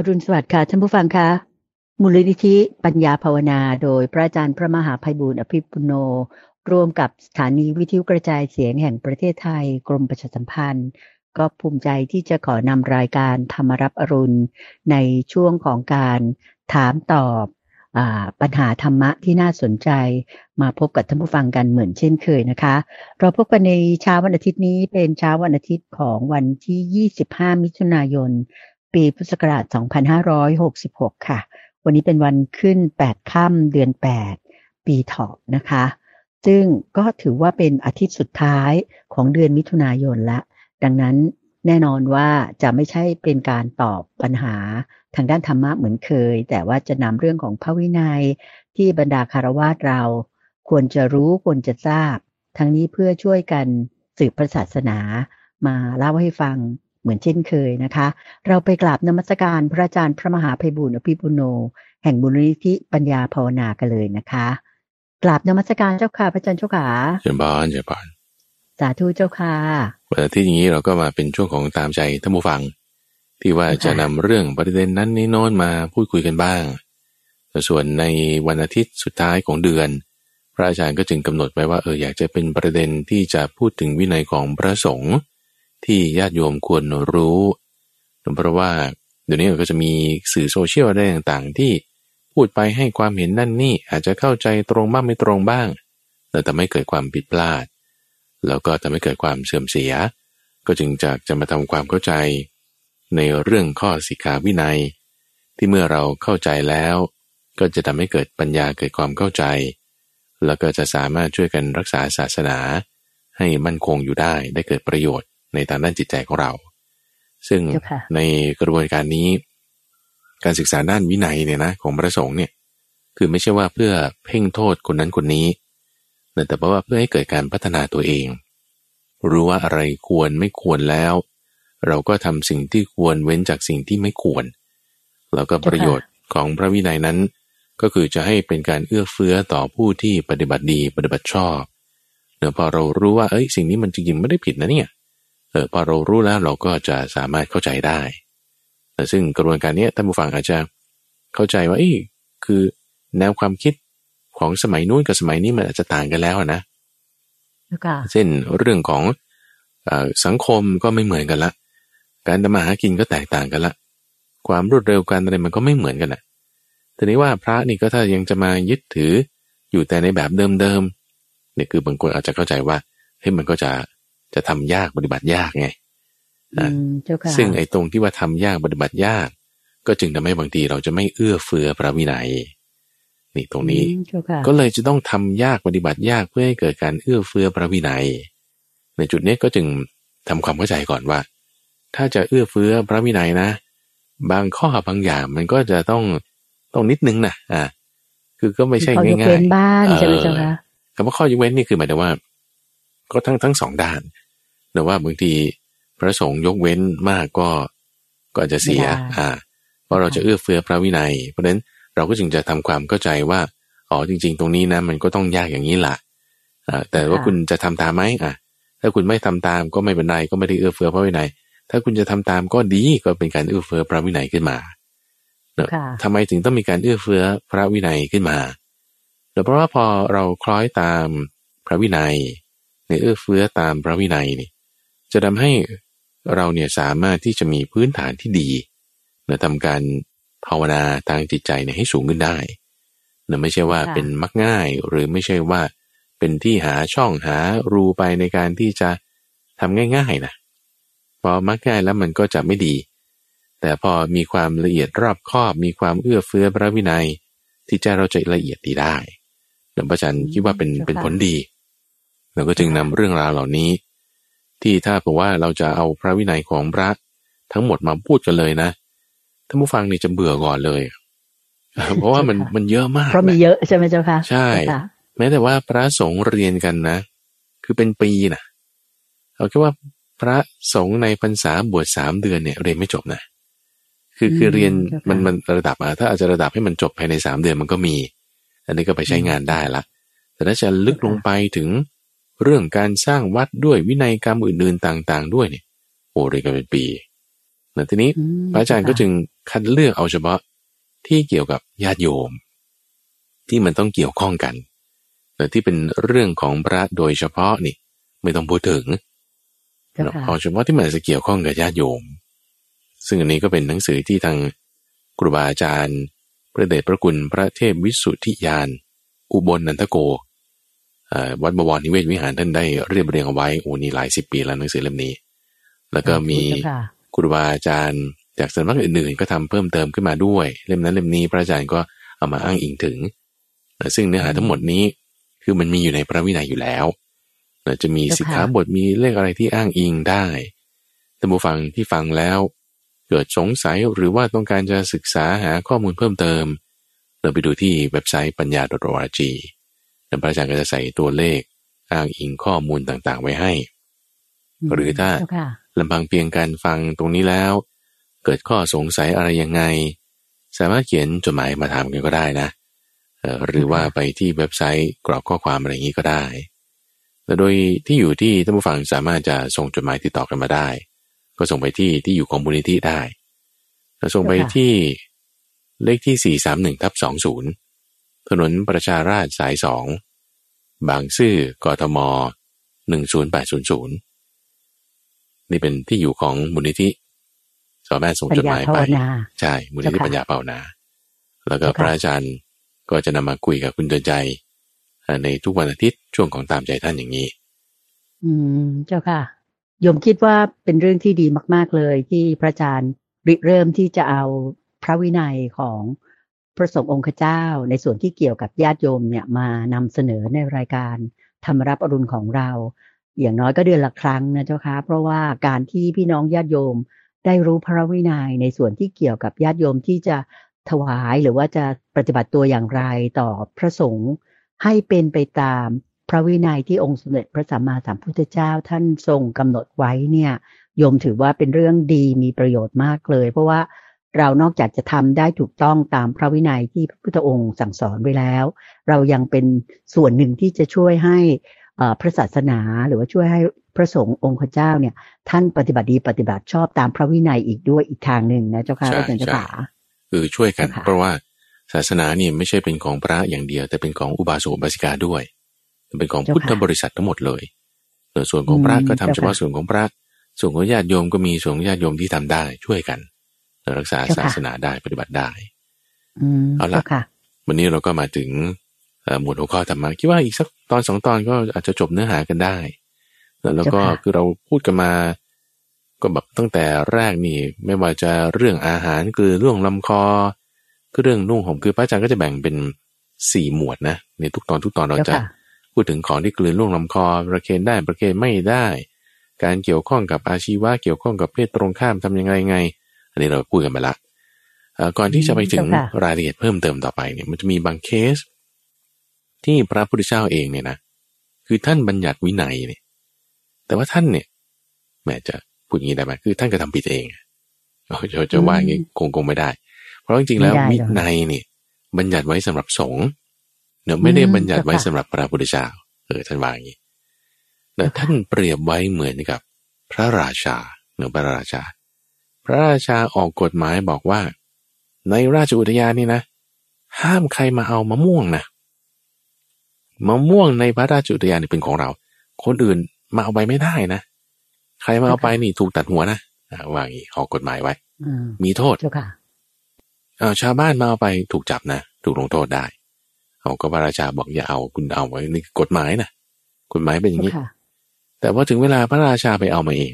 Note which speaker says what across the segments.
Speaker 1: อรุณสวัสดิ์ค่ะท่านผู้ฟังคะมูลนิธิปัญญาภาวนาโดยพระอาจารย์พระมหาภัยบูร์อภิปุโน ร่วมกับสถานีวิทยุกระจายเสียงแห่งประเทศไทย กรมประชาสัมพันธ์ ก็ภูมิใจที่จะขอนำรายการธรรมรับอรุณ ในช่วงของการถามตอบอปัญหาธรรมะที่น่าสนใจ มาพบกับท่านผู้ฟังกันเหมือนเช่นเคยนะคะ เราพบกันในเช้าวันอาทิตย์นี้เป็นเช้าวันอาทิตย์ของวันที่ 25 มิถุนายน ปีพุทธศักราช 2566 ค่ะ วันนี้เป็นวันขึ้น 8 ค่ำเดือน 8 ปีเถาะนะคะ ซึ่งก็ถือว่าเป็นอาทิตย์สุดท้ายของเดือนมิถุนายนละ ดังนั้นแน่นอนว่าจะไม่ใช่เป็นการตอบปัญหาทางด้านธรรมะเหมือนเคย แต่ว่าจะนำเรื่องของพระวินัยที่บรรดาคารวาสเราควรจะรู้ควรจะทราบ ทั้งนี้เพื่อช่วยกันสืบพระศาสนามาเล่าให้ฟัง เหมือนเช่นเคยนะคะ เราไปกราบนมัสการพระอาจารย์พระมหาภัยบุญอภิปุโน แห่งบุญนิธิปัญญาภาวนากันเลยนะคะกราบนมัสการเจ้าค่ะพระอาจารย์เจ้าค่ะ
Speaker 2: เชิญบานเชิญบาน
Speaker 1: สาธุเจ้าค่ะ
Speaker 2: วันอาทิตย์อย่างนี้เราก็มาเป็นช่วงของตามใจท่านผู้ฟัง ที่ว่าจะนำเรื่องประเด็นนั้นนี้โน้นมาพูดคุยกันบ้างแต่ส่วนในวันอาทิตย์สุดท้ายของเดือน พระอาจารย์ก็จึงกำหนดไว้ว่าเอออยากจะเป็นประเด็นที่จะพูดถึงวินัยของพระสงฆ์ ที่ญาติโยมควรรู้เพราะว่าเดี๋ยวนี้ก็จะมีสื่อโซเชียลอะไรต่างๆ ที่พูดไปให้ความเห็นนั่นนี่อาจจะเข้าใจตรงบ้างไม่ตรงบ้างแต่ทำให้เกิดความผิดพลาด แล้วก็ทำให้เกิดความเสื่อมเสีย ก็จึงจะจะมาทำความเข้าใจ ในเรื่องข้อสิกขาวินัย ที่เมื่อเราเข้าใจแล้ว ก็จะทำให้เกิดปัญญาเกิดความเข้าใจ แล้วก็จะสามารถช่วยกันรักษาศาสนา ให้มั่นคงอยู่ได้ได้เกิดประโยชน์ ในทางด้านจิตใจของเรา ซึ่ง
Speaker 1: เจ้าค่ะ
Speaker 2: ในกระบวนการนี้ การศึกษาด้านวินัยเนี่ยนะของพระสงฆ์เนี่ยคือไม่ใช่ว่าเพื่อเพ่งโทษคนนั้นคนนี้ แต่เพราะว่าเพื่อให้เกิดการพัฒนาตัวเอง รู้ว่าอะไรควรไม่ควรแล้ว เราก็ทำสิ่งที่ควรเว้นจากสิ่งที่ไม่ควร แล้วก็ประโยชน์ของพระวินัยนั้น ก็คือจะให้เป็นการเอื้อเฟื้อต่อผู้ที่ปฏิบัติดีปฏิบัติชอบเนื่อพอเรารู้ว่าเอ้ยสิ่งนี้มันจริงๆไม่ได้ผิดนะเนี่ยเออพอเรารู้แล้วเราก็จะสามารถเข้าใจได้ แต่ซึ่งกระบวนการนี้ท่านผู้ฟังอาจจะเข้าใจว่าเอ้ยคือแนวความคิดของสมัยนู้นกับสมัยนี้มันอาจจะต่างกันแล้วนะ
Speaker 1: เจ้าค่ะ
Speaker 2: เช่นเรื่องของเออสังคมก็ไม่เหมือนกันละ การทำมาหากินก็แตกต่างกันละ ความรวดเร็วกันอะไรมันก็ไม่เหมือนกันนะทีนี้ว่าพระนี่ก็ถ้ายังจะมายึดถืออยู่แต่ในแบบเดิมๆเนี่ยคือบางคนอาจจะเข้าใจว่าเฮ้ยมันก็จะ จะทำยากปฏิบัติยากไง
Speaker 1: อืมเจ้าค่ะ
Speaker 2: ซึ่งไอ้ตรงที่ว่าทำยากปฏิบัติยาก ก็จึงทำให้บางทีเราจะไม่เอื้อเฟื้อพระวินัยนี่ตรงนี้
Speaker 1: อืมเจ้าค่ะ
Speaker 2: ก็เลยจะต้องทำยากปฏิบัติยากเพื่อให้เกิดการเอื้อเฟื้อพระวินัย ในจุดนี้ก็จึงทำความเข้าใจก่อนว่า ถ้าจะเอื้อเฟื้อพระวินัยนะ บางข้อบางอย่างมันก็จะต้องต้องนิดนึงนะอ่าคือก็ไม่ใช่
Speaker 1: เขายก
Speaker 2: ง่า
Speaker 1: เว้
Speaker 2: ย
Speaker 1: นบ้าง
Speaker 2: ๆ
Speaker 1: ใช่ไหมเจ้าค่ะ
Speaker 2: คำว่าข้อยกเว้นนี่คือหมายถึงว่า ก็ทั้งทั้งสองด้านแต่ว่าบางทีพระสงฆ์ยกเว้นมากก็ก็อาจจะเสีย
Speaker 1: ไม่ได้
Speaker 2: อ่า เพราะเราจะเอื้อเฟื้อพระวินัย เพราะฉะนั้นเราก็จึงจะทำความเข้าใจว่า อ๋อจริง ๆ ตรงนี้นะมันก็ต้องยากอย่างนี้ล่ะอ่าแต่ว่าคุณจะทำตามไหมอะ ถ้าคุณไม่ทำตามก็ไม่เป็นไรก็ไม่ได้เอื้อเฟื้อพระวินัย ถ้าคุณจะทำตามก็ดีก็เป็นการเอื้อเฟื้อพระวินัยขึ้นมาเนอะ
Speaker 1: ค่ะ
Speaker 2: ทำไมถึงต้องมีการเอื้อเฟื้อพระวินัยขึ้นมาเนอะเพราะว่าพอเราคล้อยตามพระวินัย ในเอื้อเฟื้อตามพระวินัยนี่จะทำให้เราเนี่ยสามารถที่จะมีพื้นฐานที่ดีเนอะทำการภาวนาทางจิตใจเนี่ยให้สูงขึ้นได้เนอะไม่ใช่ว่า
Speaker 1: ค่ะ
Speaker 2: เป็นมักง่ายหรือไม่ใช่ว่าเป็นที่หาช่องหารูไปในการที่จะทำง่ายๆนะพอมักง่ายแล้วมันก็จะไม่ดี แต่พอมีความละเอียดรอบคอบ มีความเอื้อเฟื้อพระวินัย ที่จะเราจะละเอียดดีได้หลวงพ่อจันทร์คิดว่าเป็น
Speaker 1: เจ้าค่ะ
Speaker 2: เป็นผลดี เราก็จึงนำเรื่องราวเหล่านี้ ที่ถ้าบอกว่าเราจะเอาพระวินัยของพระทั้งหมดมาพูดกันเลยนะท่านผู้ฟังนี่จะเบื่อก่อนเลย เพราะว่ามันมันเยอะมาก
Speaker 1: เพราะมี
Speaker 2: นะ
Speaker 1: เยอะใช่ไหมเจ้าค่ะ
Speaker 2: ใช่
Speaker 1: เจ้าค่ะ
Speaker 2: แม้แต่ว่าพระสงฆ์เรียนกันนะ คือเป็นปีนะเอาแค่ว่าพระสงฆ์ในพรรษาบวชสามเดือนเนี่ยเรียนไม่จบนะคือคือเรียนมันมันระดับอะถ้าอาจจะระดับให้มันจบภายในสามเดือนมันก็มี อันนี้ก็ไปใช้งานได้ละแต่ถ้าจะลึกลงไปถึง เรื่องการสร้างวัดด้วยวินัยกรรมอื่นๆต่าง ๆ ด้วยเนี่ยโอ้เรียนกันเป็นปีแต่ทีนี้
Speaker 1: อืม
Speaker 2: พระอาจารย์ก็จึงคัดเลือกเอาเฉพาะที่เกี่ยวกับญาติโยม ที่มันต้องเกี่ยวข้องกันแต่ที่เป็นเรื่องของพระโดยเฉพาะนี่ไม่ต้องพูดถึง
Speaker 1: เจ้าค่ะ
Speaker 2: เอาเฉพาะที่มันจะเกี่ยวข้องกับญาติโยม ซึ่งอันนี้ก็เป็นหนังสือที่ทางครูบาอาจารย์ พระเดชพระคุณพระเทพวิสุทธิยาน อุบลนันทโกเอ่อ วัดบวรนิเวศวิหารท่านได้เรียบเรียงเอาไว้โอ้นี่หลายสิบปีแล้วหนังสือเล่มนี้ แล้วก็มี
Speaker 1: เจ้าค่ะ
Speaker 2: ครูบาอาจารย์จากสำนักอื่นๆก็ทำเพิ่มเติมขึ้นมาด้วย เล่มนั้นเล่มนี้พระอาจารย์ก็เอามาอ้างอิงถึงนะซึ่งเนื้อหาทั้งหมดนี้คือมันมีอยู่ในพระวินัยอยู่แล้วนะจะมี
Speaker 1: เจ้าค่ะ
Speaker 2: สิกขาบทมีเลขอะไรที่อ้างอิงได้ท่านผู้ฟังที่ฟังแล้วเกิดสงสัยหรือว่าต้องการจะศึกษาหาข้อมูลเพิ่มเติม เราไปดูที่เว็บไซต์ปัญญา .org แล้วพระอาจารย์ก็จะใส่ตัวเลขอ้างอิงข้อมูลต่างๆ ไว้ให้ หรือถ้า
Speaker 1: เจ้าค่ะ
Speaker 2: ลำพังเพียงการฟังตรงนี้แล้ว เกิดข้อสงสัยอะไรยังไง สามารถเขียนจดหมายมาถามกันก็ได้นะเอ่อหรือว่าไปที่เว็บไซต์กรอกข้อความอะไรอย่างนี้ก็ได้แต่โดยที่อยู่ที่ท่านผู้ฟังสามารถจะส่งจดหมายติดต่อกันมาได้ ก็ส่งไปที่ที่อยู่ของมูลนิธิได้แล้วส่งไปที่เลขที่ 431ทับ20 ถนนประชาราษฎร์สาย2บางซื่อกทม 10800 นี่เป็นที่อยู่ของมูลนิธิสามารถส่ง
Speaker 1: ปัญ
Speaker 2: จดห
Speaker 1: ญา
Speaker 2: มาย
Speaker 1: ภา
Speaker 2: ไป
Speaker 1: วนา
Speaker 2: ใช่ มูลนิธิ
Speaker 1: เจ้าค่ะ
Speaker 2: ปัญญาภาวนา แล้วก็
Speaker 1: เจ้าค่ะ
Speaker 2: พระอาจารย์ก็จะนำมาคุยกับคุณเดินใจเอ่อในทุกวันอาทิตย์ช่วงของตามใจท่านอย่างนี้
Speaker 1: อืม เจ้าค่ะโยมคิดว่าเป็นเรื่องที่ดีมาก ๆ เลยที่พระอาจารย์ริเริ่มที่จะเอาพระวินัยของ พระสงฆ์องค์เจ้าในส่วนที่เกี่ยวกับญาติโยมเนี่ยมานำเสนอในรายการธรรมรับอรุณของเรา อย่างน้อยก็เดือนละครั้งนะเจ้าคะเพราะว่าการที่พี่น้องญาติโยมได้รู้พระวินัยในส่วนที่เกี่ยวกับญาติโยมที่จะถวายหรือว่าจะปฏิบัติตัวอย่างไรต่อพระสงฆ์ให้เป็นไปตามพระวินัยที่องค์สมเด็จพระสัมมาสัมพุทธเจ้าท่านทรงกำหนดไว้เนี่ยโยมถือว่าเป็นเรื่องดีมีประโยชน์มากเลย เพราะว่า เรานอกจากจะทำได้ถูกต้องตามพระวินัยที่พระพุทธองค์สั่งสอนไว้แล้ว เรายังเป็นส่วนหนึ่งที่จะช่วยให้เอ่อพระศาสนาหรือว่าช่วยให้พระสงฆ์องค์เจ้าเนี่ย ท่านปฏิบัติดีปฏิบัติชอบตามพระวินัยอีกด้วยอีกทางหนึ่งนะเจ้าค่ะ
Speaker 2: ใช่
Speaker 1: อาจารย์เจ้า
Speaker 2: ใช่
Speaker 1: ค่ะ
Speaker 2: คือช่วยกัน
Speaker 1: เจ้าค่ะ
Speaker 2: เพราะว่าศาสนาเนี่ยไม่ใช่เป็นของพระอย่างเดียว แต่เป็นของอุบาสกอุบาสิกาด้วยเป็นของพุทธบริษัททั้งหมดเลยแต่ส่วนของพระก็ทำเฉพาะส่วนของพระส่วนของญาติโยมก็มีส่วนของญาติโยมที่ทำได้ช่วยกัน รักษาศาสนาได้ปฏิบัติได้
Speaker 1: อืม
Speaker 2: เอาล่ะ
Speaker 1: เจ้าค่ะ
Speaker 2: วันนี้เราก็มาถึงเอ่อหมวดหัวข้อธรรมะคิดว่าอีกสักตอนสองตอนก็อาจจะจบเนื้อหากันได้ แล้วแล้วก็
Speaker 1: เจ้าค่ะ
Speaker 2: คือเราพูดกันมา ก็แบบตั้งแต่แรกนี่ ไม่ว่าจะเรื่องอาหารคือเรื่องลำคอคือเรื่องนุ่งห่มคือพระอาจารย์ก็จะแบ่งเป็นสี่หมวดนะในทุกตอนทุกตอนเรา
Speaker 1: เจ้า
Speaker 2: จะ
Speaker 1: ค่ะ
Speaker 2: พูดถึงของที่กลืนล่วงลำคอ ประเคนได้ประเคนไม่ได้ การเกี่ยวข้องกับอาชีวะเกี่ยวข้องกับเพศตรงข้ามทำยังไงไงอั นนี้เราพูดกันไปละเอ่อก่อนที่จะไปถึง
Speaker 1: เจ้าค่ะ
Speaker 2: รายละเอียดเพิ่มเติมต่อไปเนี่ยมันจะมีบางเคส ที่พระพุทธเจ้าเองเนี่ยนะคือท่านบัญญัติวินัยเนี่ย แต่ว่าท่านเนี่ยแหมจะพูดอย่างนี้ได้ไหมคือท่านก็ทำผิดเองเราจะจะว่าอย่างนี้คงคงไม่ได้ เพราะจริงๆแล้ว
Speaker 1: ไม่
Speaker 2: วิ
Speaker 1: ได้หรอก
Speaker 2: นัยเนี่ย บัญญัติไว้สำหรับสงฆ์เนอะไม่ได้
Speaker 1: อืม
Speaker 2: บัญญัติไว้
Speaker 1: เจ้าค่ะ
Speaker 2: สำหรับพระพุทธเจ้าเออท่านว่าอย่างนี้แต่
Speaker 1: เจ้าค่ะ
Speaker 2: ท่านเปรียบไว้เหมือนกับพระราชาเนอะพระราชา พระราชาออกกฎหมายบอกว่า ในราชอุทยานนี่นะ ห้ามใครมาเอามะม่วงนะมะม่วงในพระราชอุทยานนี่เป็นของเรา คนอื่นมาเอาไปไม่ได้นะใครมาเอาไปนี่ถูกตัดหัวนะอ่าว่าอย่างนี้ออกกฎหมายไว้
Speaker 1: อืม
Speaker 2: มีโทษ
Speaker 1: เจ้าค่ะ
Speaker 2: เอาชาวบ้านมาเอาไปถูกจับนะถูกลงโทษได้เอาก็พระราชาบอกอย่าเอาคุณเอาไว้นี่คือกฎหมายนะกฎหมายเป็นอย่าง
Speaker 1: เจ้า
Speaker 2: นี้
Speaker 1: ค่ะ
Speaker 2: แต่ว่าถึงเวลาพระราชาไปเอามาเอง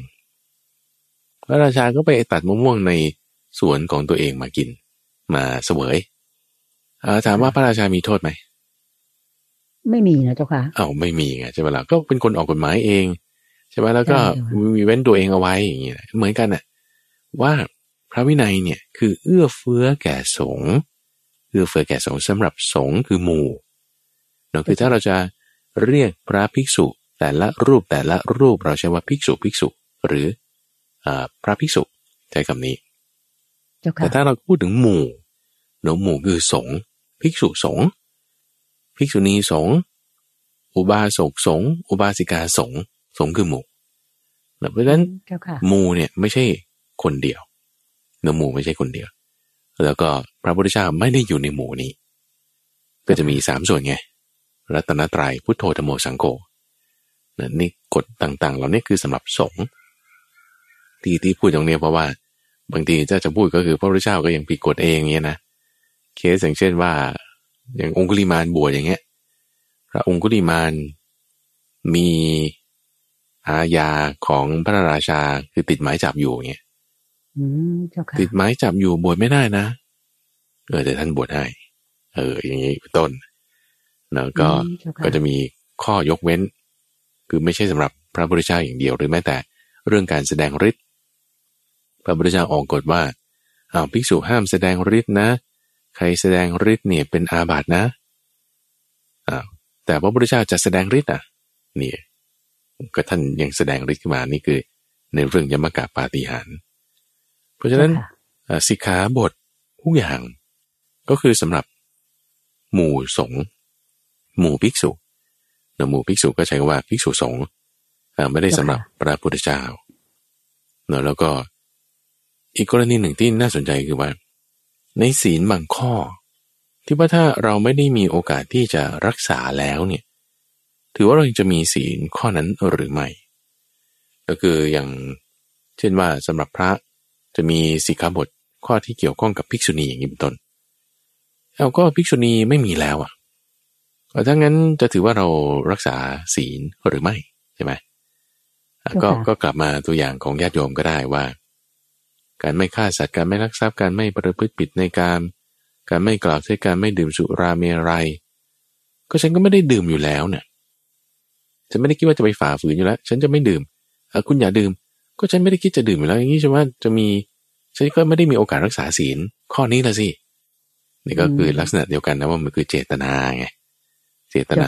Speaker 2: พระราชาก็ไปตัดมะม่วงในสวนของตัวเองมากิน มาเสวยเอ่อถามว่าพระราชามีโทษไหม
Speaker 1: ไม่มีนะเจ้าค่ะ
Speaker 2: เอ้าไม่มีไงใช่ไหมล่ะก็เป็นคนออกกฎหมายเองใช่ไหมแล้วก็
Speaker 1: ใช่ค่ะ
Speaker 2: มีเว้นตัวเองเอาไว้อย่างเงี้ยเหมือนกันน่ะ ว่าพระวินัยเนี่ยคือเอื้อเฟื้อแก่สงฆ์เอื้อเฟื้อแก่สงฆ์สำหรับสงฆ์คือหมู่เนาะคือถ้าเราจะเรียกพระภิกษุแต่ละรูปแต่ละรูปเราใช้ว่าภิกษุภิกษุ หรืออ่า พระภิกษุใช้คำนี้
Speaker 1: เจ้า
Speaker 2: แต่
Speaker 1: ค่ะ
Speaker 2: ถ้าเราพูดถึงหมู่เนาะหมู่คือสงฆ์ภิกษุสงฆ์ภิกษุณีสงฆ์อุบาสกสงฆ์อุบาสิกาสงฆ์สงฆ์คือหมู่เนาะเพราะฉะนั้น
Speaker 1: เจ้าค่ะ
Speaker 2: หมู่เนี่ยไม่ใช่คนเดียวเนาะหมู่ไม่ใช่คนเดียว แล้วก็พระพุทธเจ้าไม่ได้อยู่ในหมู่นี้ ก็จะมีสามส่วนไงรัตนตรยัยพุทโธธโมสังโฆนี่กฎต่างๆ เหล่านี้คือสำหรับสงฆ์ ที่ที่พูดตรงนี้เพราะว่า บางทีเจ้าจะพูดก็คือพระพุทธเจ้าก็ยังผิดกฎเองเงี้ยนะเคสอย่างเช่นว่า อย่างองคุลิมานบวชอย่างเงี้ยพระองคุลิมานมีอาญาของพระราชาคือติดหมายจับอยู่เงี้ยติดหมายจับอยู่บวชไม่ได้นะ เออแต่ท่านบวชให้ เออ อย่างนี้ต้นแล้วก็ก็จะมีข้อยกเว้น คือไม่ใช่สำหรับพระพุทธเจ้าอย่างเดียวหรือแม้แต่เรื่องการแสดงฤทธิ์ พระพุทธเจ้าออกกฎว่าอ้าวภิกษุห้ามแสดงฤทธิ์นะ ใครแสดงฤทธิ์เนี่ยเป็นอาบัตินะอ้าวแต่พระพุทธเจ้าจะแสดงฤทธิ์อะนี่ก็ท่านยังแสดงฤทธิ์ขึ้นมานี่คือ ในเรื่องยมกะปาฏิหารเพราะฉะนั้นสิกขาบททุกอย่างก็คือสำหรับหมู่สงฆ์หมู่ภิกษุเนหมู่ภิกษุก็ใช้ว่าภิกษุสงฆ์ไม่ได้สำหรับพระพุทธเจ้าเนแล้วก็ อีกกรณีหนึ่งที่น่าสนใจคือว่า ในศีลบางข้อ ที่ว่าถ้าเราไม่ได้มีโอกาสที่จะรักษาแล้วเนี่ย ถือว่าเราจะมีศีลข้อนั้นหรือไม่ ก็คืออย่างเช่นว่าสำหรับพระจะมีสิกขาบทข้อที่เกี่ยวข้องกับภิกษุณีอย่างนี้เป็นต้นเอาก็ภิกษุณีไม่มีแล้วอะถ้างั้นจะถือว่าเรารักษาศีลหรือไม่ใช่ไหมก็ก็กลับมาตัวอย่างของญาติโยมก็ได้ว่า การไม่ฆ่าสัตว์การไม่ลักทรัพย์การไม่ประพฤติผิดในการการไม่กล่าวใช้การไม่ดื่มสุราเมรัยก็ฉันก็ไม่ได้ดื่มอยู่แล้วเนี่ยฉันไม่ได้คิดว่าจะไปฝ่าฝืนอยู่แล้ว ฉันจะไม่ดื่มเออคุณอย่าดื่ม ก็ฉันไม่ได้คิดจะดื่มอยู่แล้ว อย่างนี้ใช่ไหมจะมีฉันก็ไม่ได้มีโอกาสรักษาศีลข้อนี้ละสินี่ก็คือลักษณะเดียวกันนะว่ามันคือเจตนาไงเจตนา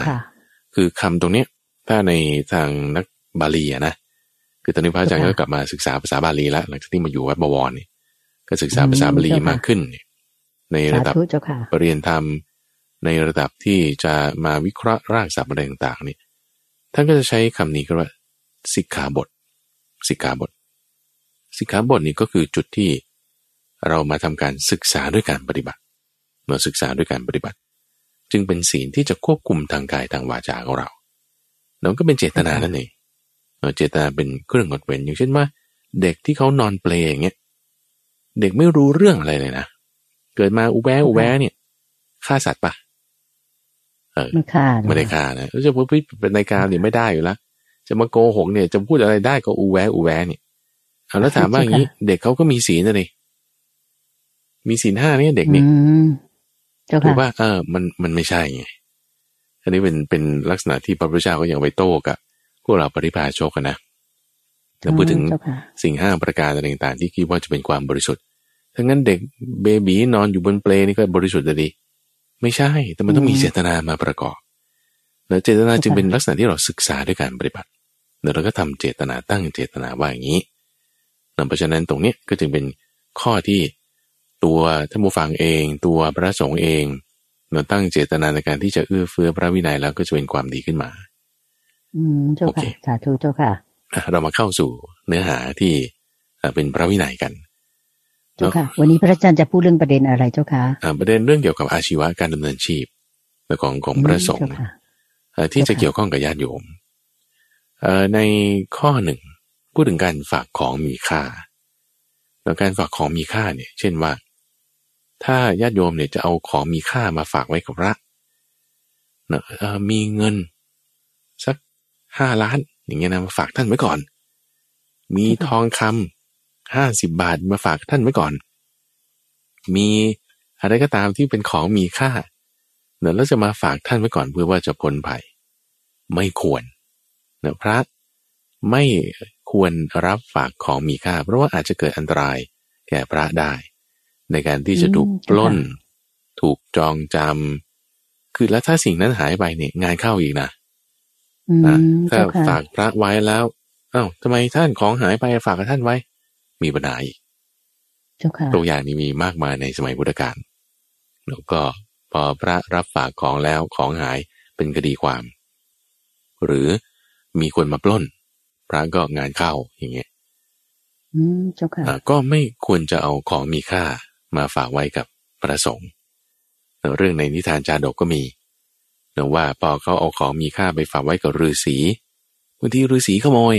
Speaker 2: คือคำตรงเนี้ย ถ้าในทางนักบาลีอะนะ คือตอนนี้พระอาจารย์ก็กลับมาศึกษาภาษาบาลีแล้วหลังจากที่มาอยู่วัดบวรนี่ก็ศึกษาภาษาบาลีมากขึ้น ในระดับปรริญญาธรรม ในระดับที่จะมาวิเคราะห์รากศัพท์อะไรต่างๆนี่ท่านก็จะใช้คำนี้ก็ว่าสิกขาบทสิกขาบทสิกขาบทนี้ก็คือจุดที่เรามาทำการศึกษาด้วยการปฏิบัติมาศึกษาด้วยการปฏิบัติ จึงเป็นศีลที่จะควบคุมทางกายทางวาจาของเราแล้วก็เป็นเจตนานั่นเอง เจตนาเป็นเครื่องงดเว้นอย่างเช่นว่า เด็กที่เขานอนเปลอย่างเงี้ยเด็กไม่รู้เรื่องอะไรเลยนะเกิดมาอุแวอุแวเนี่ยฆ่าสัตว์ปะ
Speaker 1: เออไม่ฆ่า
Speaker 2: ไม่ได้ฆ่านะจะพูดเป็นในการเนี่ยไม่ได้อยู่แล้วจะมาโกหกเนี่ย จะพูดอะไรได้ก็อุแวอุแวเนี่ยเอาแล้วถามว่าอย่างนี้ เด็กเขาก็มีศีลนะเลยมีศีลห้าเนี่ยเด็กนี่ถือว่าเออมันมันไม่ใช่ไงอันนี้เป็นเป็นลักษณะที่พระพุทธเจ้าก็ยังไปโต้กับพ วกเราปริพาชกกันนะแล้วพูดถึงสิ่งห้าประการต่างๆที่คิดว่าจะเป็นความบริสุทธิ์ถ้างั้นเด็กเบบีนอนอยู่บนเปลนี่ก็บริสุทธิ์ดีไม่ใช่ แต่มันต้องมีเจตนามาประกอบ แล้วเจตนาจึงเป็นลักษณะที่เราศึกษาด้วยการปฏิบัติแล้วเราก็ทำเจตนาตั้งเจตนาว่าอย่างนี้เพราะฉะนั้นตรงนี้ก็จึงเป็นข้อที่ตัวท่านผู้ฟังเอง ตัวพระสงฆ์เองเราตั้งเจตนาในการที่จะเอื้อเฟื้อพระวินัยแล้วก็จะเป็นความดีขึ้นมา
Speaker 1: อืมเจ้าค่ะสาธุเจ้าค่ะ
Speaker 2: เรามาเข้าสู่เนื้อหาที่เป็นพระวินัยกัน
Speaker 1: เจ้าค่ะ วันนี้พระอาจารย์จะพูดเรื่องประเด็นอะไรเจ้าค่ะ
Speaker 2: ประเด็นเรื่องเกี่ยวกับอาชีวะการดำเนินชีพของของพระสงฆ์ที่จะเกี่ยวข้องกับญาติโยมในข้อหนึ่งพูดถึงการฝากของมีค่าแล้วการฝากของมีค่าเนี่ย เช่นว่า ถ้าญาติโยมเนี่ยจะเอาของมีค่ามาฝากไว้กับพระนะมีเงินสัก ห้าล้าน อย่างเงี้ยนะมาฝากท่านไว้ก่อน มีทองคำห้าสิบบาทมาฝากท่านไว้ก่อน มีอะไรก็ตามที่เป็นของมีค่าเนอะแล้วจะมาฝากท่านไว้ก่อนเพื่อว่าจะพ้นภัยไม่ควรเนอะพระไม่ควรรับฝากของมีค่า เพราะว่าอาจจะเกิดอันตรายแก่พระได้ ในการที่จะถูกปล้น ถูกจองจำคือแล้วถ้าสิ่งนั้นหายไปเนี่ยงานเข้าอีกนะ นะถ้าฝากพระไว้แล้วอ้าวทำไมท่านของหายไปฝากกับท่านไว้ มีปัญหาอีกตัวอย่างนี้มีมากมายในสมัยพุทธกาลแล้วก็พอพระรับฝากของแล้วของหายเป็นคดีความ หรือมีคนมาปล้น พระก็งานเข้าอย่างเงี้ย
Speaker 1: อืมเจ้าค่ะ
Speaker 2: ก็ไม่ควรจะเอาของมีค่ามาฝากไว้กับพระสงฆ์เรื่องในนิทานจาดกก็มีเนะว่าพอเขาเอาของมีค่าไปฝากไว้กับฤาษีบางทีฤาษีขโมย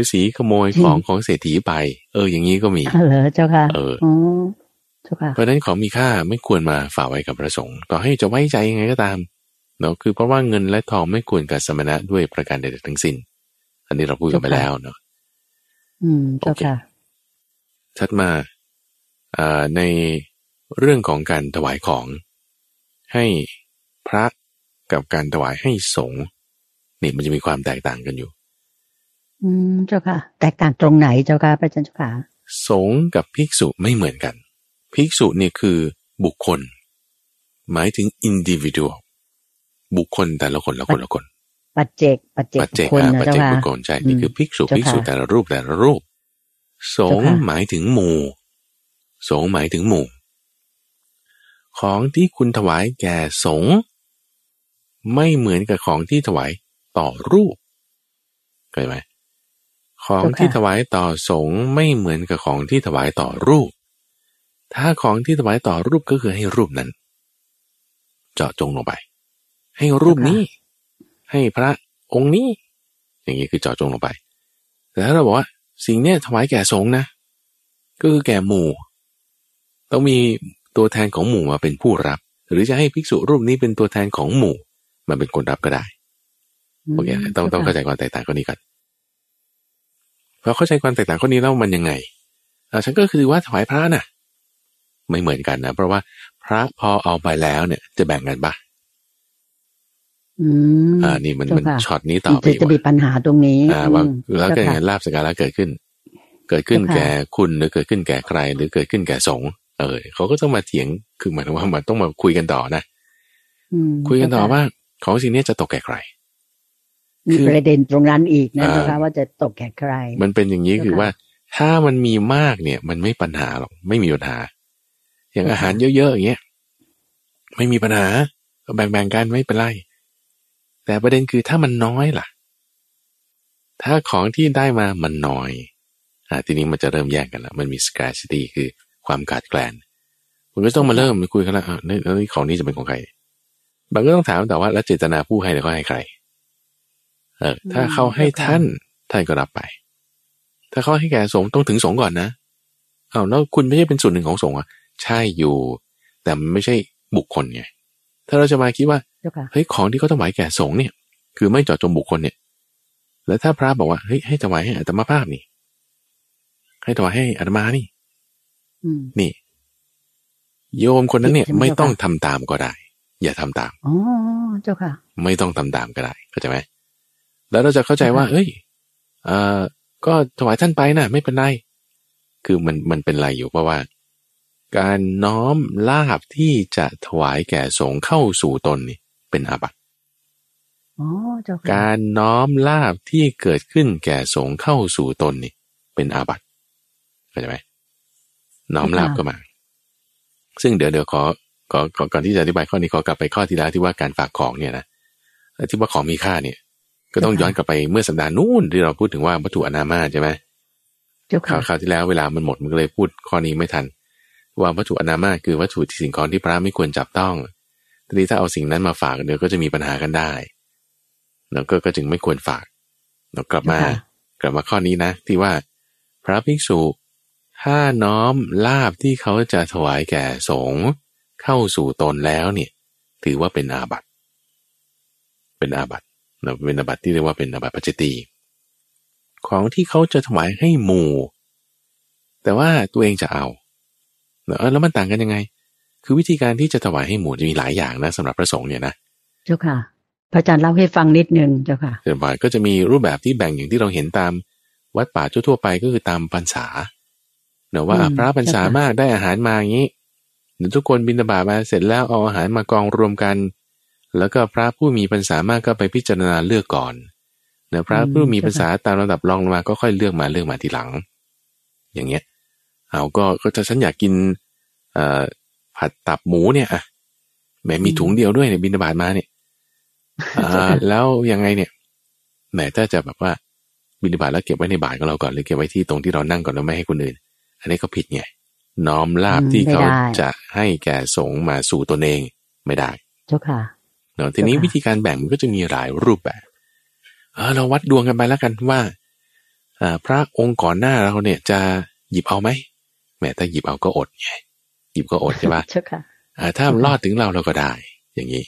Speaker 2: ฤาษีขโมยของของเศรษฐีไป เออ อย่างนี้ก็มี
Speaker 1: เหรอเจ้าค่ะ
Speaker 2: เออ
Speaker 1: อ๋อเจ้าค่ะ
Speaker 2: เพราะฉะนั้นของมีค่าไม่ควรมาฝากไว้กับพระสงฆ์ต่อให้จะไว้ใจยังไงก็ตามเนาะคือเพราะว่าเงินและทองไม่ควรกับสมณะด้วยประการใดๆทั้งสิ้น อันนี้เราพูดกันไปแล้วเนาะ
Speaker 1: อืมเจ้าค่ะ
Speaker 2: ถัดมาอ่าในเรื่องของการถวายของให้ พระกับการถวายให้สงฆ์นี่มันจะมีความแตกต่างกันอยู่
Speaker 1: อืมเจ้าค่ะ แตกต่างตรงไหนเจ้าค่ะพระอาจารย์เจ้าค่ะ
Speaker 2: สงฆ์กับภิกษุไม่เหมือนกัน ภิกษุเนี่ยคือบุคคล หมายถึง individual บุคคลแต่ละคนละคนละคน
Speaker 1: ปัจเจกปัจเจก
Speaker 2: ปัจเจก
Speaker 1: คน
Speaker 2: อ่า
Speaker 1: นะ
Speaker 2: ปัจ
Speaker 1: เจ้า
Speaker 2: เจก
Speaker 1: ค่ะ
Speaker 2: บุคคลใช่นี่คือภิกษุ
Speaker 1: เจ้าค่ะ
Speaker 2: ภิกษุแต่ละรูปแต่ละรูป สงฆ์
Speaker 1: เจ้าค่ะ
Speaker 2: หมายถึงหมู่ สงฆ์หมายถึงหมู่ ของที่คุณถวายแก่สงฆ์ ไม่เหมือนกับของที่ถวายต่อรูปเข้าใจไหมของที่ถวายต่อสงฆ์ไม่เหมือนกับของที่ถวายต่อรูป ถ้าของที่ถวายต่อรูปก็คือให้รูปนั้น เจาะจงลงไป ให้รูปนี้ ให้พระองค์นี้ อย่างนี้คือเจาะจงลงไป แต่ถ้าเราบอกว่า สิ่งเนี้ยถวายแก่สงฆ์นะ ก็คือแก่หมู่ ต้องมีตัวแทนของหมู่มาเป็นผู้รับ หรือจะให้ภิกษุรูปนี้เป็นตัวแทนของหมู่ มาเป็นคนรับก็ได้โอเคต้องต้องเข้าใจความแตกต่างข้อนี้ก่อนพอเข้าใจความแตกต่างข้อนี้แล้วมันยังไงอ่าฉันก็คือว่าถวายพระน่ะ ไม่เหมือนกันนะเพราะว่าพระพอเอาไปแล้วเนี่ย จะแบ่งกันปะ
Speaker 1: อืม
Speaker 2: อ่า นี่มันมัน
Speaker 1: เจ้าค่ะ
Speaker 2: ช็อตนี้ต่อไป
Speaker 1: จะ
Speaker 2: อีก
Speaker 1: จะมี
Speaker 2: ว่า
Speaker 1: ปัญหาตรงนี้
Speaker 2: อ่าว่า
Speaker 1: อืม
Speaker 2: แล้วก็
Speaker 1: เจ้า
Speaker 2: อย่าง
Speaker 1: ค่ะ
Speaker 2: นั้นลาบสการะเกิดขึ้น เกิดขึ้น
Speaker 1: เจ้าค่ะ
Speaker 2: แก่คุณหรือเกิดขึ้นแก่ใคร หรือเกิดขึ้นแก่สงฆ์เออเขาก็ต้องมาเถียงคือหมายถึงว่ามันต้องมาคุยกันต่อนะ
Speaker 1: อืม
Speaker 2: คุยกันต่อ
Speaker 1: เจ้าค่ะ
Speaker 2: ว่า ของสิ่งนี้จะตกแก่ใคร
Speaker 1: มี
Speaker 2: คือ
Speaker 1: ประเด็นตรงนั้นอีกนะ
Speaker 2: อ่า
Speaker 1: เจ้าค่ะว่าจะตกแก่ใคร
Speaker 2: มันเป็นอย่างนี้
Speaker 1: เจ้าค่ะ
Speaker 2: คือว่า ถ้ามันมีมากเนี่ย มันไม่ปัญหาหรอกไม่มีปัญหา อย่าง
Speaker 1: เจ้าค่ะ
Speaker 2: อาหารเยอะๆอย่างเงี้ยไม่มีปัญหาก็แบ่งๆกันไม่เป็นไร แต่ประเด็นคือถ้ามันน้อยล่ะ ถ้าของที่ได้มามันน้อยอ่าทีนี้มันจะเริ่มแยกกันแล้วมันมี scarcity คือความขาดแคลนคุณก็ต้องมาเริ่มคุยกันแล้วอะนี่แล้วนี่ของนี้จะเป็นของใคร บางก็ต้องถามแต่ว่าแล้วเจตนาผู้ให้เนี่ยเขาให้ใคร เออ ถ้าเขาให้ท่านท่านก็รับไป ถ้าเขาให้แก่สงฆ์ต้องถึงสงฆ์ก่อนนะเอาวแล้วคุณไม่ใช่เป็นส่วนหนึ่งของสงฆ์อะใช่อยู่ แต่มันไม่ใช่บุคคลไงถ้าเราจะมาคิดว่า
Speaker 1: เจ้าค่ะ
Speaker 2: เฮ้ยของที่เขาถวายแก่สงฆ์เนี่ย คือไม่เจาะจงบุคคลเนี่ย แล้วถ้าพระบอกว่าเฮ้ยให้ถวายให้อัตมาภาพนี่ ให้ถวายให้อัตมานี่
Speaker 1: อืม
Speaker 2: นี่ โยมคนนั้นเนี่ย
Speaker 1: ใช่ไหม
Speaker 2: ไม่ต้อง
Speaker 1: เจ้าค่ะ
Speaker 2: ทำตามก็ได้ อย่าทำตาม
Speaker 1: อ๋อเจ้าค่ะ
Speaker 2: ไม่ต้องทำตามก็ได้เข้าใจไหมแล้วเราจะเข้าใจว่า
Speaker 1: ค่ะ
Speaker 2: เอ้ยเอ่อก็ถวายท่านไปนะไม่เป็นไรคือมันมันเป็นไรอยู่เพราะว่า การน้อมลาบที่จะถวายแก่สงฆ์เข้าสู่ตนนี่เป็นอาบัติ
Speaker 1: อ๋อเจ้าค่ะ
Speaker 2: การน้อมลาบที่เกิดขึ้นแก่สงฆ์เข้าสู่ตนนี่เป็นอาบัติเข้าใจไหมน้อมลาบก็มา ซึ่งเดี๋ยวเดี๋ยวขอ ขอขอก่อนที่จะอธิบายข้อนี้ขอกลับไปข้อที่แล้วที่ว่าการฝากของเนี่ยนะที่ว่าของมีค่าเนี่ย ก็ต้องย้อนกลับไปเมื่อสัปดาห์นู้นที่เราพูดถึงว่าวัตถุอนามาใช่ไหม
Speaker 1: เจ้า
Speaker 2: ครา
Speaker 1: ค่ะ
Speaker 2: วคราวที่แล้วเวลามันหมดมันก็เลยพูดข้อนี้ไม่ทัน ว่าวัตถุอนามาคือวัตถุที่สิ่งของที่พระไม่ควรจับต้องทีนี้ถ้าเอาสิ่งนั้นมาฝากเดี๋ยวก็จะมีปัญหากันได้แล้วก็ก็จึงไม่ควรฝากเรากลับมา
Speaker 1: ค่ะ
Speaker 2: กลับมาข้อนี้นะ ที่ว่าพระภิกษุถ้าน้อมลาบที่เขาจะถวายแก่สงฆ์ เข้าสู่ตนแล้วเนี่ย ถือว่าเป็นอาบัติ เป็นอาบัตินะเป็นอาบัติที่เรียกว่าเป็นอาบัติปัจจิตีของที่เขาจะถวายให้หมู่ แต่ว่าตัวเองจะเอาเออแล้วมันต่างกันยังไง คือวิธีการที่จะถวายให้หมู่จะมีหลายอย่างนะสำหรับพระสงฆ์เนี่ยนะ
Speaker 1: เจ้าค่ะ พระอาจารย์เล่าให้ฟังนิดนึงเจ้าค่ะ
Speaker 2: เดินไปก็จะมีรูปแบบที่แบ่งอย่างที่เราเห็นตามวัดป่าทั่วๆไปก็คือตามพรรษาเนอะว่า
Speaker 1: อืม
Speaker 2: พระพรรษามากได้อาหารมาอย่างนี้ เดี๋ยวทุกคนบิณฑบาตมาเสร็จแล้วเอาอาหารมากองรวมกัน แล้วก็พระผู้มีพรรษามากก็ไปพิจารณาเลือกก่อนเนอะพระผู้มีพรรษาตามลำดับรองลงมาก็ค่อยเลือกมาเลือกมาทีหลัง อย่างเงี้ยเอาก็ก็จะฉันอยากกินเอ่อผัดตับหมูเนี่ยอะแหมมีถุงเดียวด้วยเนี่ยบิณฑบาตมาเนี่ยอ่าแล้วยังไงเนี่ยแหมถ้าจะแบบว่าบิณฑบาตแล้วเก็บไว้ในบาทของเราก่อนหรือเก็บไว้ที่ตรงที่เรานั่งก่อนแล้วไม่ให้คนอื่น อันนี้ก็ผิดไง น้อมลาบ
Speaker 1: อืม
Speaker 2: ที่เขา
Speaker 1: ไม่ได้
Speaker 2: จะให้แก่สงฆ์มาสู่ตนเองไม่ได้
Speaker 1: เจ้าค่ะ
Speaker 2: เนาะทีนี้
Speaker 1: เจ้าค่ะ
Speaker 2: วิธีการแบ่งมันก็จะมีหลายรูปแบบเออเราวัดดวงกันไปแล้วกันว่าอ่าพระองค์ก่อนหน้าเราเนี่ยจะหยิบเอาไหมแหมถ้าหยิบเอาก็อดไงหยิบก็อดใช่ปะ
Speaker 1: เจ้าค่ะ
Speaker 2: อ่าถ้ามัน
Speaker 1: เจ้าค่ะ
Speaker 2: รอดถึงเราเราก็ได้ อย่างนี้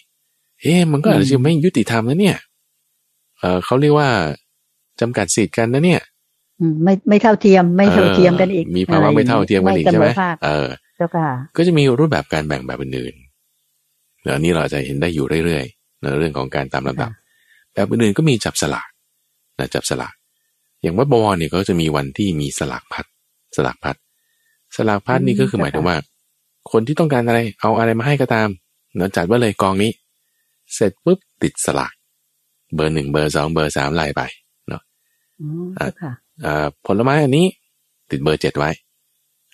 Speaker 2: เอ๊ะมันก็อาจ
Speaker 1: อื
Speaker 2: จะ
Speaker 1: ม
Speaker 2: ไม่ยุติธรรมนะเนี่ยเออเขาเรียกว่าจำกัดสิทธิ์กันนะเนี่ย
Speaker 1: อืม ไม่ไม่เท่าเทียมไม่เท่าเทียมกันอีก
Speaker 2: เมีภาวะไม่เท่าเทียมกันอีกใช่ไหม
Speaker 1: เสภาค
Speaker 2: เออ
Speaker 1: เจ้าค่ะ
Speaker 2: ก็จะมีรูปแบบการแบ่งแบบอื่นๆเดี๋ยวอันนี้เราจะเห็นได้อยู่เรื่อยๆในเรื่องของการตามลำดับ แบบอื่นๆก็มีจับสลากนะจับสลากอย่างวัดบวรเนี่ยก็จะมีวันที่มีสลากพัดสลากพัดสลากพัดนี่ก็คือหมายถึงว่า คนที่ต้องการอะไรเอาอะไรมาให้ก็ตามเนาะจัดไว่าเลยกองนี้ เสร็จปุ๊บติดสลาก เบอร์หนึ่งเบอร์สองเบอร์สามไล่ไปเนาะ
Speaker 1: อ๋อเจ้าค่ะ
Speaker 2: อ่าผลไม้อันนี้ติดเบอร์เจ็ดไว้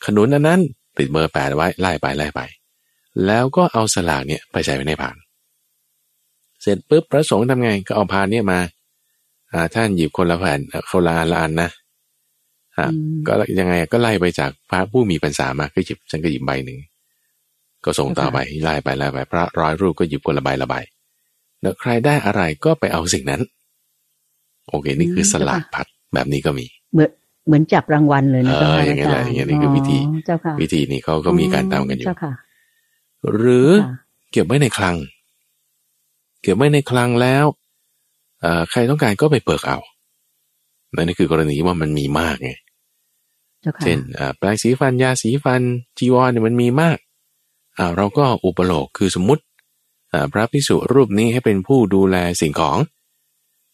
Speaker 2: ขนุนอันนั้นติดเบอร์แปดไว้ไล่ไปไล่ไป แล้วก็เอาสลากเนี่ยไปใส่ไว้ในพาน เสร็จปุ๊บพระสงฆ์ทำไงก็เอาพานเนี่ยมาอ่าท่านหยิบคนละแผ่นเอ่อคนละอันละอันนะอ่า
Speaker 1: อืม
Speaker 2: ก็ยังไงก็ไล่ไปจากพระผู้มีพรรษามาก็หยิบฉันก็หยิบใบหนึ่งก็ส่งต่อไปไล่ไปไล่ไปพระร้อยรูปก็หยิบคนละใบละใบแล้วใครได้อะไรก็ไปเอาสิ่งนั้น โอเค นี่คือสลากพัด แบบนี้ก็มี
Speaker 1: เหมือนเหมือนจับรางวัลเลยนะ
Speaker 2: เออ
Speaker 1: เจ้าค่ะ
Speaker 2: อย่างนั้นแหละ
Speaker 1: จร
Speaker 2: อย่างนี้คือวิธี
Speaker 1: เจ้าค่ะ
Speaker 2: วิธีนี้เขาก็มีการตามกันอยู่
Speaker 1: เจ้าค่ะ
Speaker 2: หรือ
Speaker 1: ค่ะ
Speaker 2: เก็บไว้ในคลัง เก็บไว้ในคลังแล้วเอ่อใครต้องการก็ไปเปิกเอานั่นนี่คือกรณีว่ามันมีมากไง
Speaker 1: เจ้าค่ะ
Speaker 2: เช่นอ่าแปรงสีฟันยาสีฟัน จีวรเนี่ยมันมีมากอ่าเราก็อุปโลกคือสมมติอ่าพระพิสุรูปนี้ให้เป็นผู้ดูแลสิ่งของ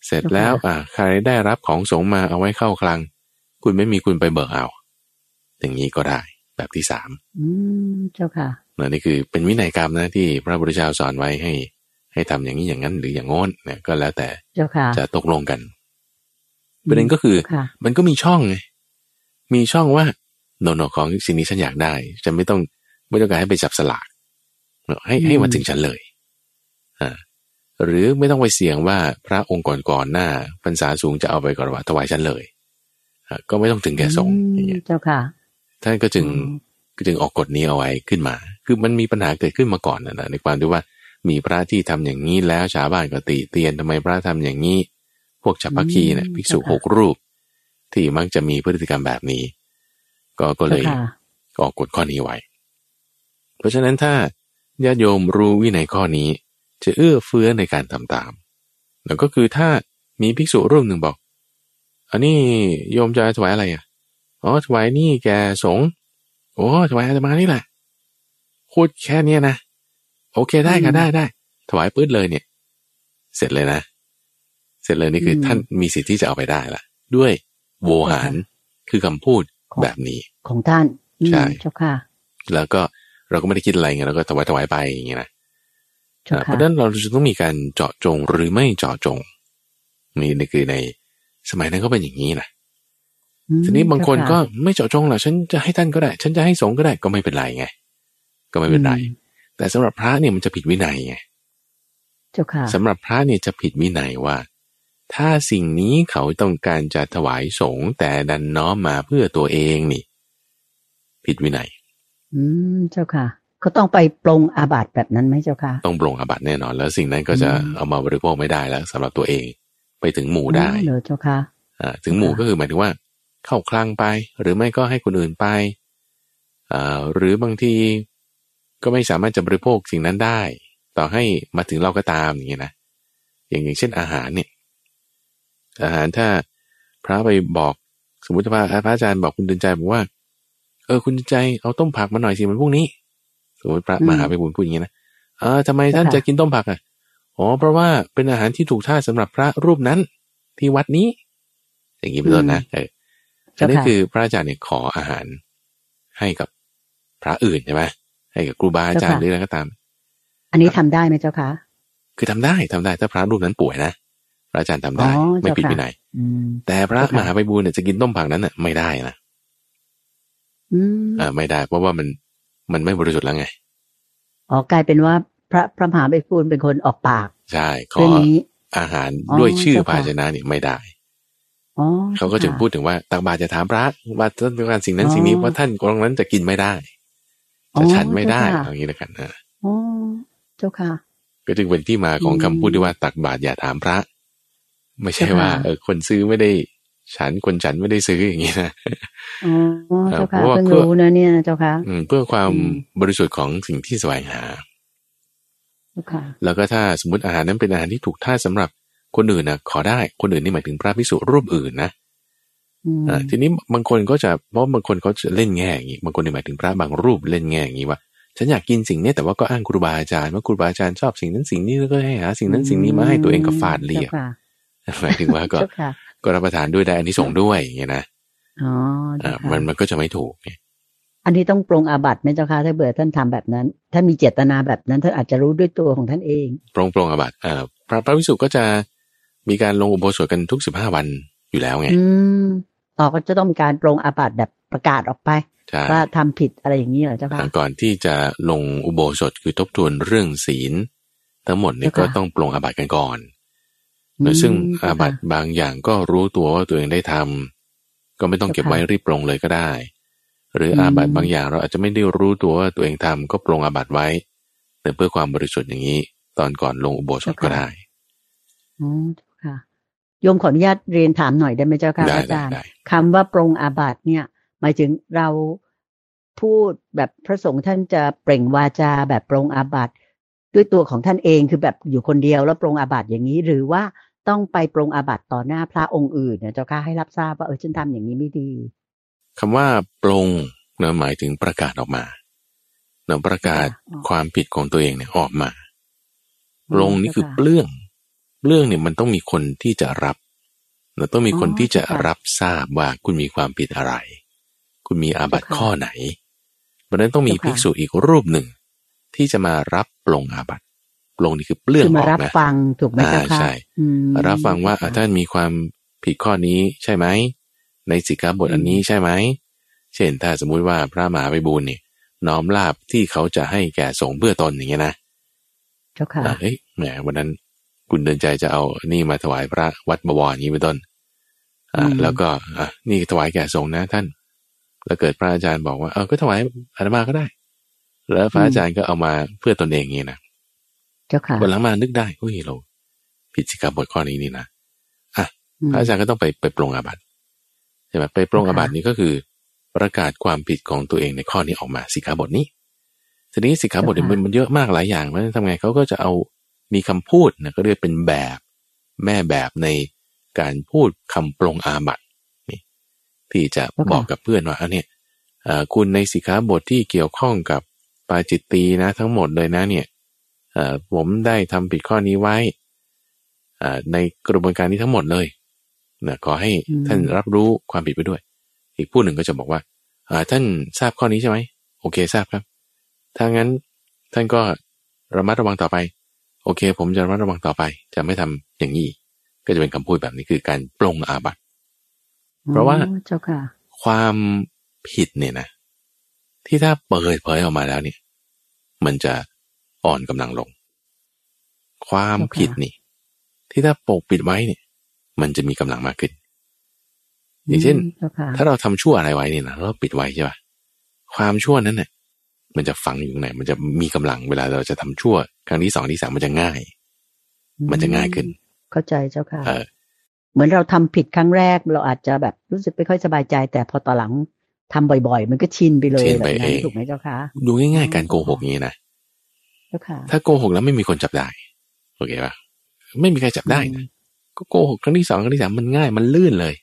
Speaker 2: เสร็จแล้วอ่าใครได้รับของสงฆ์มาเอาไว้เข้าคลัง คุณไม่มีคุณไปเบิกเอา อย่างนี้ก็ได้แบบที่สาม
Speaker 1: อืมเจ้าค่ะ
Speaker 2: นะนี่คือเป็นวินัยกรรมนะที่พระพุทธเจ้าสอนไว้ให้ ให้ทำอย่างนี้อย่างนั้นหรืออย่างโน้นเนี่ยก็แล้วแต่
Speaker 1: เจ้าค่ะ
Speaker 2: จะตกลงกันประเด็นก็คือ
Speaker 1: ค่ะ
Speaker 2: มันก็มีช่องไงมีช่องว่าโนโนของสิ่งนี้ฉันอยากได้ ฉันไม่ต้องไม่ต้องการให้ไปจับสลากเนอะให้
Speaker 1: อืม
Speaker 2: ให้มาถึงฉันเลยอ่า หรือไม่ต้องไปเสี่ยงว่าพระองค์ก่อนๆหน้าพรรษาสูงจะเอาไปก่อนว่าถวายฉันเลยอะก็ไม่ต้องถึงแก่สงฆ์อย่างเงี้ย
Speaker 1: เจ้าค่ะ
Speaker 2: ท่านก็จึง
Speaker 1: อ๋อ
Speaker 2: ก็จึงออกกฎนี้เอาไว้ขึ้นมา คือมันมีปัญหาเกิดขึ้นมาก่อนนะนะในความที่ว่ามีพระที่ทำอย่างนี้แล้วชาวบ้านก็ติเตียนทำไมพระทำอย่างนี้ พวกฉัพพคีเนี่ย
Speaker 1: อืม
Speaker 2: ภิกษุ
Speaker 1: เจ้าค่ะ
Speaker 2: หกรูป ที่มักจะมีพฤติกรรมแบบนี้ ก็ก็เลย
Speaker 1: เจ้าค่ะ
Speaker 2: ออกกฎข้อนี้ไว้ เพราะฉะนั้นถ้าญาติโยมรู้วินัยข้อนี้ จะเอื้อเฟื้อในการทำตามแล้วก็คือถ้ามีภิกษุรูปหนึ่งบอก อันนี้โยมจะถวายอะไรอะ อ๋อถวายนี่แกสงฆ์โอ้ถวายอาตมานี่แหละพูดแค่เนี้ยนะ โอเคได้ค่ะ
Speaker 1: อืม
Speaker 2: ได้ได้ ถวายปื๊ดเลยเนี่ย เสร็จเลยนะ เสร็จเลยนี่คืออ
Speaker 1: ม
Speaker 2: ท่านมีสิทธิ์ที่จะเอาไปได้ละด้วยโวหารคือคำพูด
Speaker 1: ของ
Speaker 2: แบบนี้
Speaker 1: ของท่านอืม
Speaker 2: ใช่
Speaker 1: เจ้าค่ะ
Speaker 2: แล้วก็เราก็ไม่ได้คิดอะไรไงเราก็ถวายถวายไปอย่างเงี้ยนะ
Speaker 1: เจ้า
Speaker 2: อ่าเพ
Speaker 1: ค่ะ
Speaker 2: ราะฉะนั้นเราจะต้องมีการเจาะจงหรือไม่เจาะจงนี่นี่คือในสมัยนั้นก็เป็นอย่างนี้นะ
Speaker 1: อืม
Speaker 2: ทีนี้บางคน
Speaker 1: เจ้
Speaker 2: ก็
Speaker 1: ค่ะ
Speaker 2: ไม่เจาะจงหรอกฉันจะให้ท่านก็ได้ ฉันจะให้สงฆ์ก็ได้ก็ไม่เป็นไรไง ก็ไม่เป็นไร
Speaker 1: อืม
Speaker 2: แต่สำหรับพระเนี่ยมันจะผิดวินัยไง
Speaker 1: เจ้าค่ะ
Speaker 2: สำหรับพระเนี่ยจะผิดวินัยว่า ถ้าสิ่งนี้เขาต้องการจะถวายสงฆ์แต่ดันน้อมมาเพื่อตัวเองนี่ ผิดวินัย
Speaker 1: อืมเจ้าค่ะ เขาต้องไปปรงอาบัติแบบนั้นไหมเจ้าค่ะ
Speaker 2: ต้องปรงอาบัติแน่นอน แล้วสิ่งนั้นก็จะ
Speaker 1: อืม
Speaker 2: เอามาบริโภคไม่ได้แล้วสำหรับตัวเองไปถึงหมู่ได้
Speaker 1: อ๋อเหรอเจ้าค่ะ
Speaker 2: อ่าถึงหมู่
Speaker 1: ค่ะ
Speaker 2: ก็คือหมายถึงว่า เข้าคลังไป หรือไม่ก็ให้คนอื่นไปอ่าหรือบางทีก็ไม่สามารถจะบริโภคสิ่งนั้นได้ ต่อให้มาถึงเราก็ตามอย่างเงี้ยนะอย่างอย่างเช่นอาหารเนี่ยอาหารถ้าพระไปบอกสมมติว่าพระอาจารย์บอกคุณเดินใจบอกว่า เออคุณเดินใจเอาต้มผักมาหน่อยสิมันพรุ่งนี้ สมมติพระ
Speaker 1: อืม
Speaker 2: มหาไปบุญพูดอย่างนี้นะเออทำไมท่าน
Speaker 1: ค่ะ
Speaker 2: จะกินต้มผักอะอ๋อเพราะว่าเป็นอาหารที่ถูกท่าสำหรับพระรูปนั้น ที่วัดนี้ อย่างนี้เป็นต้นนะเอออันนี้
Speaker 1: เจ้าค่ะ
Speaker 2: คือพระอาจารย์เนี่ยขออาหารให้กับพระอื่นใช่ไหมให้กับครูบาอาจารย์หรืออะไรก็ตาม
Speaker 1: อันนี้ทำได้ไหมเจ้าค่ะ
Speaker 2: คือทำได้ทำได้ถ้าพระรูปนั้นป่วยนะพระอาจารย์ทำได้
Speaker 1: อ๋อ
Speaker 2: ไม่ผิด
Speaker 1: เจ้าค่ะ
Speaker 2: วินัย
Speaker 1: อืม
Speaker 2: แต่พระ
Speaker 1: เจ้าค่ะ
Speaker 2: มหาไปบูลย์เนี่ยจะกินต้มผักนั้นน่ะไม่ได้นะ
Speaker 1: อืม
Speaker 2: อ่าไม่ได้ เพราะว่ามัน มันไม่บริสุทธิ์แล้วไง
Speaker 1: อ๋อกลายเป็นว่าพระพระมหาไบพูนเป็นคนออกปาก
Speaker 2: ใช่ขอ
Speaker 1: เรื่องนี้
Speaker 2: อาหาร
Speaker 1: อ๋อ
Speaker 2: ด้วยชื่อ
Speaker 1: เจ้าค่ะ
Speaker 2: ภาชนะเนี่ยไม่ได้
Speaker 1: อ๋อ
Speaker 2: เขาก็จึงพูดถึงว่าตักบาตรจะถามพระว่าต้องการสิ่งนั้นสิ่งนี้เพราะท่านตรงนั้นจะกินไม่ได้จะฉันไม่ได้อย่างนี้แล้วกันนะ
Speaker 1: อ๋อเจ้าค่ะ
Speaker 2: ก็จึงเป็นที่มาของคำพูดที่ว่าตักบาตรอย่าถามพระ ไม่ใช่ว่าเออคนซื้อไม่ได้ ฉันคนฉันไม่ได้ซื้ออย่างนี้นะ
Speaker 1: อ๋อเจ้าค่ะเพิ่งรู้นะเนี่ยเจ้าค่ะ
Speaker 2: เพื่อความบริสุทธิ์ของสิ่งที่แสวงหา
Speaker 1: ค่ะ
Speaker 2: แล้วก็ถ้าสมมติอาหารนั้นเป็นอาหารที่ถูกท่าสำหรับคนอื่นนะขอได้คนอื่นนี่หมายถึงพระพิสุรูปอื่นนะอ่าทีนี้บางคนก็จะเพราะบางคนเขาจะเล่นแง่อย่างนี้บางคนนี่หมายถึงพระบางรูปเล่นแง่อย่างนี้ว่าฉันอยากกินสิ่งนี้แต่ว่าก็อ้างครูบาอาจารย์ว่าครูบาอาจารย์ชอบสิ่งนั้นสิ่งนี้แล้วก็ให้หาสิ่งนั้นสิ่งนี้มาให้ตัวเองก็ฟาดเรียบหมายถึงว่าก็ ก็รับประทานด้วยได้อันนี้ส่งด้วยอย่างเงี้ยนะ
Speaker 1: อ๋ออ่า
Speaker 2: มันมันก็จะไม่ถูกไง
Speaker 1: อันนี้ต้องปรงอาบัติไหมเจ้าค่ะถ้าเบื่อท่านทำแบบนั้นท่านมีเจตนาแบบนั้นท่านอาจจะรู้ด้วยตัวของท่านเอง
Speaker 2: ปรงปรงอาบัติเอ่อพระพระวิสุก็จะมีการลงอุโบสถกันทุกสิบห้าวันอยู่แล้วไง
Speaker 1: อืมต่อก็จะต้องมีการปรงอาบัติแบบประกาศออกไปว่าทำผิดอะไรอย่างนี้เหรอเจ้าค่ะ
Speaker 2: ก่อนที่จะลงอุโบสถคือทบทวนเรื่องศีล ทั้งหมดเนี่ยก็ต้องปรงอาบัติกันก่อนโดย ซึ่งอาบัติบางอย่างก็รู้ตัวว่าตัวเองได้ทำก็ไม่ต้องเก็บไว้รีบปรงเลยก็ได้ หรืออาบัติบางอย่างเราอาจจะไม่ได้รู้ตัวว่าตัวเองทำก็ปรงอาบัติไว้ แต่เพื่อความบริสุทธิ์อย่างนี้ ตอนก่อนลงอุโบสถก็ได้
Speaker 1: อ๋อค่ะโยมขออนุญาตเรียนถามหน่อยได้ไหมเจ้าค่ะอาจารย์คำว่าปรงอาบัติเนี่ย หมายถึงเราพูดแบบพระสงฆ์ท่านจะเปล่งวาจาแบบปรงอาบัติด้วยตัวของท่านเองคือแบบอยู่คนเดียวแล้วปรงอาบัติอย่างนี้หรือว่า ต้องไปปรงอาบัติต่อหน้าพระองค์อื่นเนี่ยเจ้าค่ะให้รับทราบว่าเออฉันทำอย่างนี้ไม่ดี
Speaker 2: คำว่าปรงเนะหมายถึงประกาศออกมาเนะประกาศความผิดของตัวเองเนี่ยออกมาปรงนี่คือเปลื้องเรื่องเนี่ยมันต้องมีคนที่จะรับเราต้องมีคนที่จะรับทราบว่าคุณมีความผิดอะไร คุณมีอาบัติข้อไหนเพราะนั้นต้องมีภิกษุอีกรูปหนึ่ง ที่จะมารับปลงอาบัติป ลงนี่คือเปลื้องออกนะรับ
Speaker 1: ฟังถูกไหมคะ
Speaker 2: ใช่รับฟังว่าท่านมีความผิดข้อนี้ใช่ไหม ในสิกขาบทอันนี้ใช่ไหม เช่นถ้าสมมุติว่าพระมหาไปบูลเนี่ยน้อมลาบที่เขาจะให้แก่สงเพื่อตนอย่างเงี้ยนะ
Speaker 1: เจ้าค่ะ
Speaker 2: เฮ้ยแหมวันนั้นคุณเดินใจจะเอานี่มาถวายพระวัดบวรนี้เป็นต้น อ่า แล้วก็อะนี่ถวายแก่สงฆ์นะท่าน แล้วเกิดพระอาจารย์บอกว่าเออก็ถวายอาตมาก็ได้ แล้วพระอาจารย์ก็เอามาเพื่อตนเองงี้นะ
Speaker 1: เจ้าค่ะ
Speaker 2: วันหลังมานึกได้โอ้ยเราผิดสิกขาบทข้อนี้นี่นะอะพระอาจารย์ก็ต้องไปไปปรงอาบัติใช่ไหมไปปรงอาบัตินี้ก็คือ ประกาศความผิดของตัวเองในข้อนี้ออกมาสิกขาบทนี้ทีนี้สิกขาบทมันมันเยอะมากหลายอย่างเพราะฉะนั้นทำไงเขาก็จะเอามีคำพูดนะก็เรียกเป็นแบบแม่แบบในการพูดคำปรงอาบัตนี่ที่จะบอกกับเพื่อนว่าอันนี้คุณในสิกขาบทที่เกี่ยวข้องกับปาจิตตีนะทั้งหมดเลยนะเนี่ย ผมได้ทำผิดข้อนี้ไว้ในกระบวนการนี้ทั้งหมดเลยนะขอให้ท่านรับรู้ความผิดไปด้วย อีกผู้หนึ่งก็จะบอกว่าท่านทราบข้อนี้ใช่ไหมโอเคทราบครับ ถ้างั้นท่านก็ระมัดระวังต่อไป โอเค ผมจะระมัดระวังต่อไป จะไม่ทำอย่างนี้ก็จะเป็นคำพูดแบบนี้คือการปรงอาบัติเพราะว่า
Speaker 1: เจ้าค่ะ
Speaker 2: ความผิดเนี่ยนะ ที่ถ้าเปิดเผยออกมาแล้วเนี่ย มันจะ อ่อนกำลังลง ความผิดนี่ ที่ถ้าปกปิดไว้เนี่ย มันจะมีกำลังมากขึ้นอย่างเช่น ถ้าเราทำชั่วอะไรไว้นี่นะเราปิดไว้ใช่ป่ะความชั่วนั้นเนี่ยมันจะฝังอยู่ไหน มันจะมีกำลังเวลาเราจะทำชั่ว ครั้งที่สองที่สามมันจะง่าย มันจะง่ายขึ้น
Speaker 1: เข้าใจเจ้าค่ะเหมือนเราทำผิดครั้งแรก เราอาจจะแบบรู้สึกไม่ค่อยสบายใจ แต่พอต่อหลังทำบ่อย ๆ มันก็ชินไปเลยแบบนั้นถูกไหมเจ้าค่ะ
Speaker 2: ดูง่ายๆการโกหกอย่างนี้นะ
Speaker 1: เจ้าค่ะ
Speaker 2: ถ้าโกหกแล้วไม่มีคนจับได้โอเคป่ะไม่มีใครจับได้นะก็โกหกครั้งที่สองครั้งที่สามมันง่ายมันลื่นเลย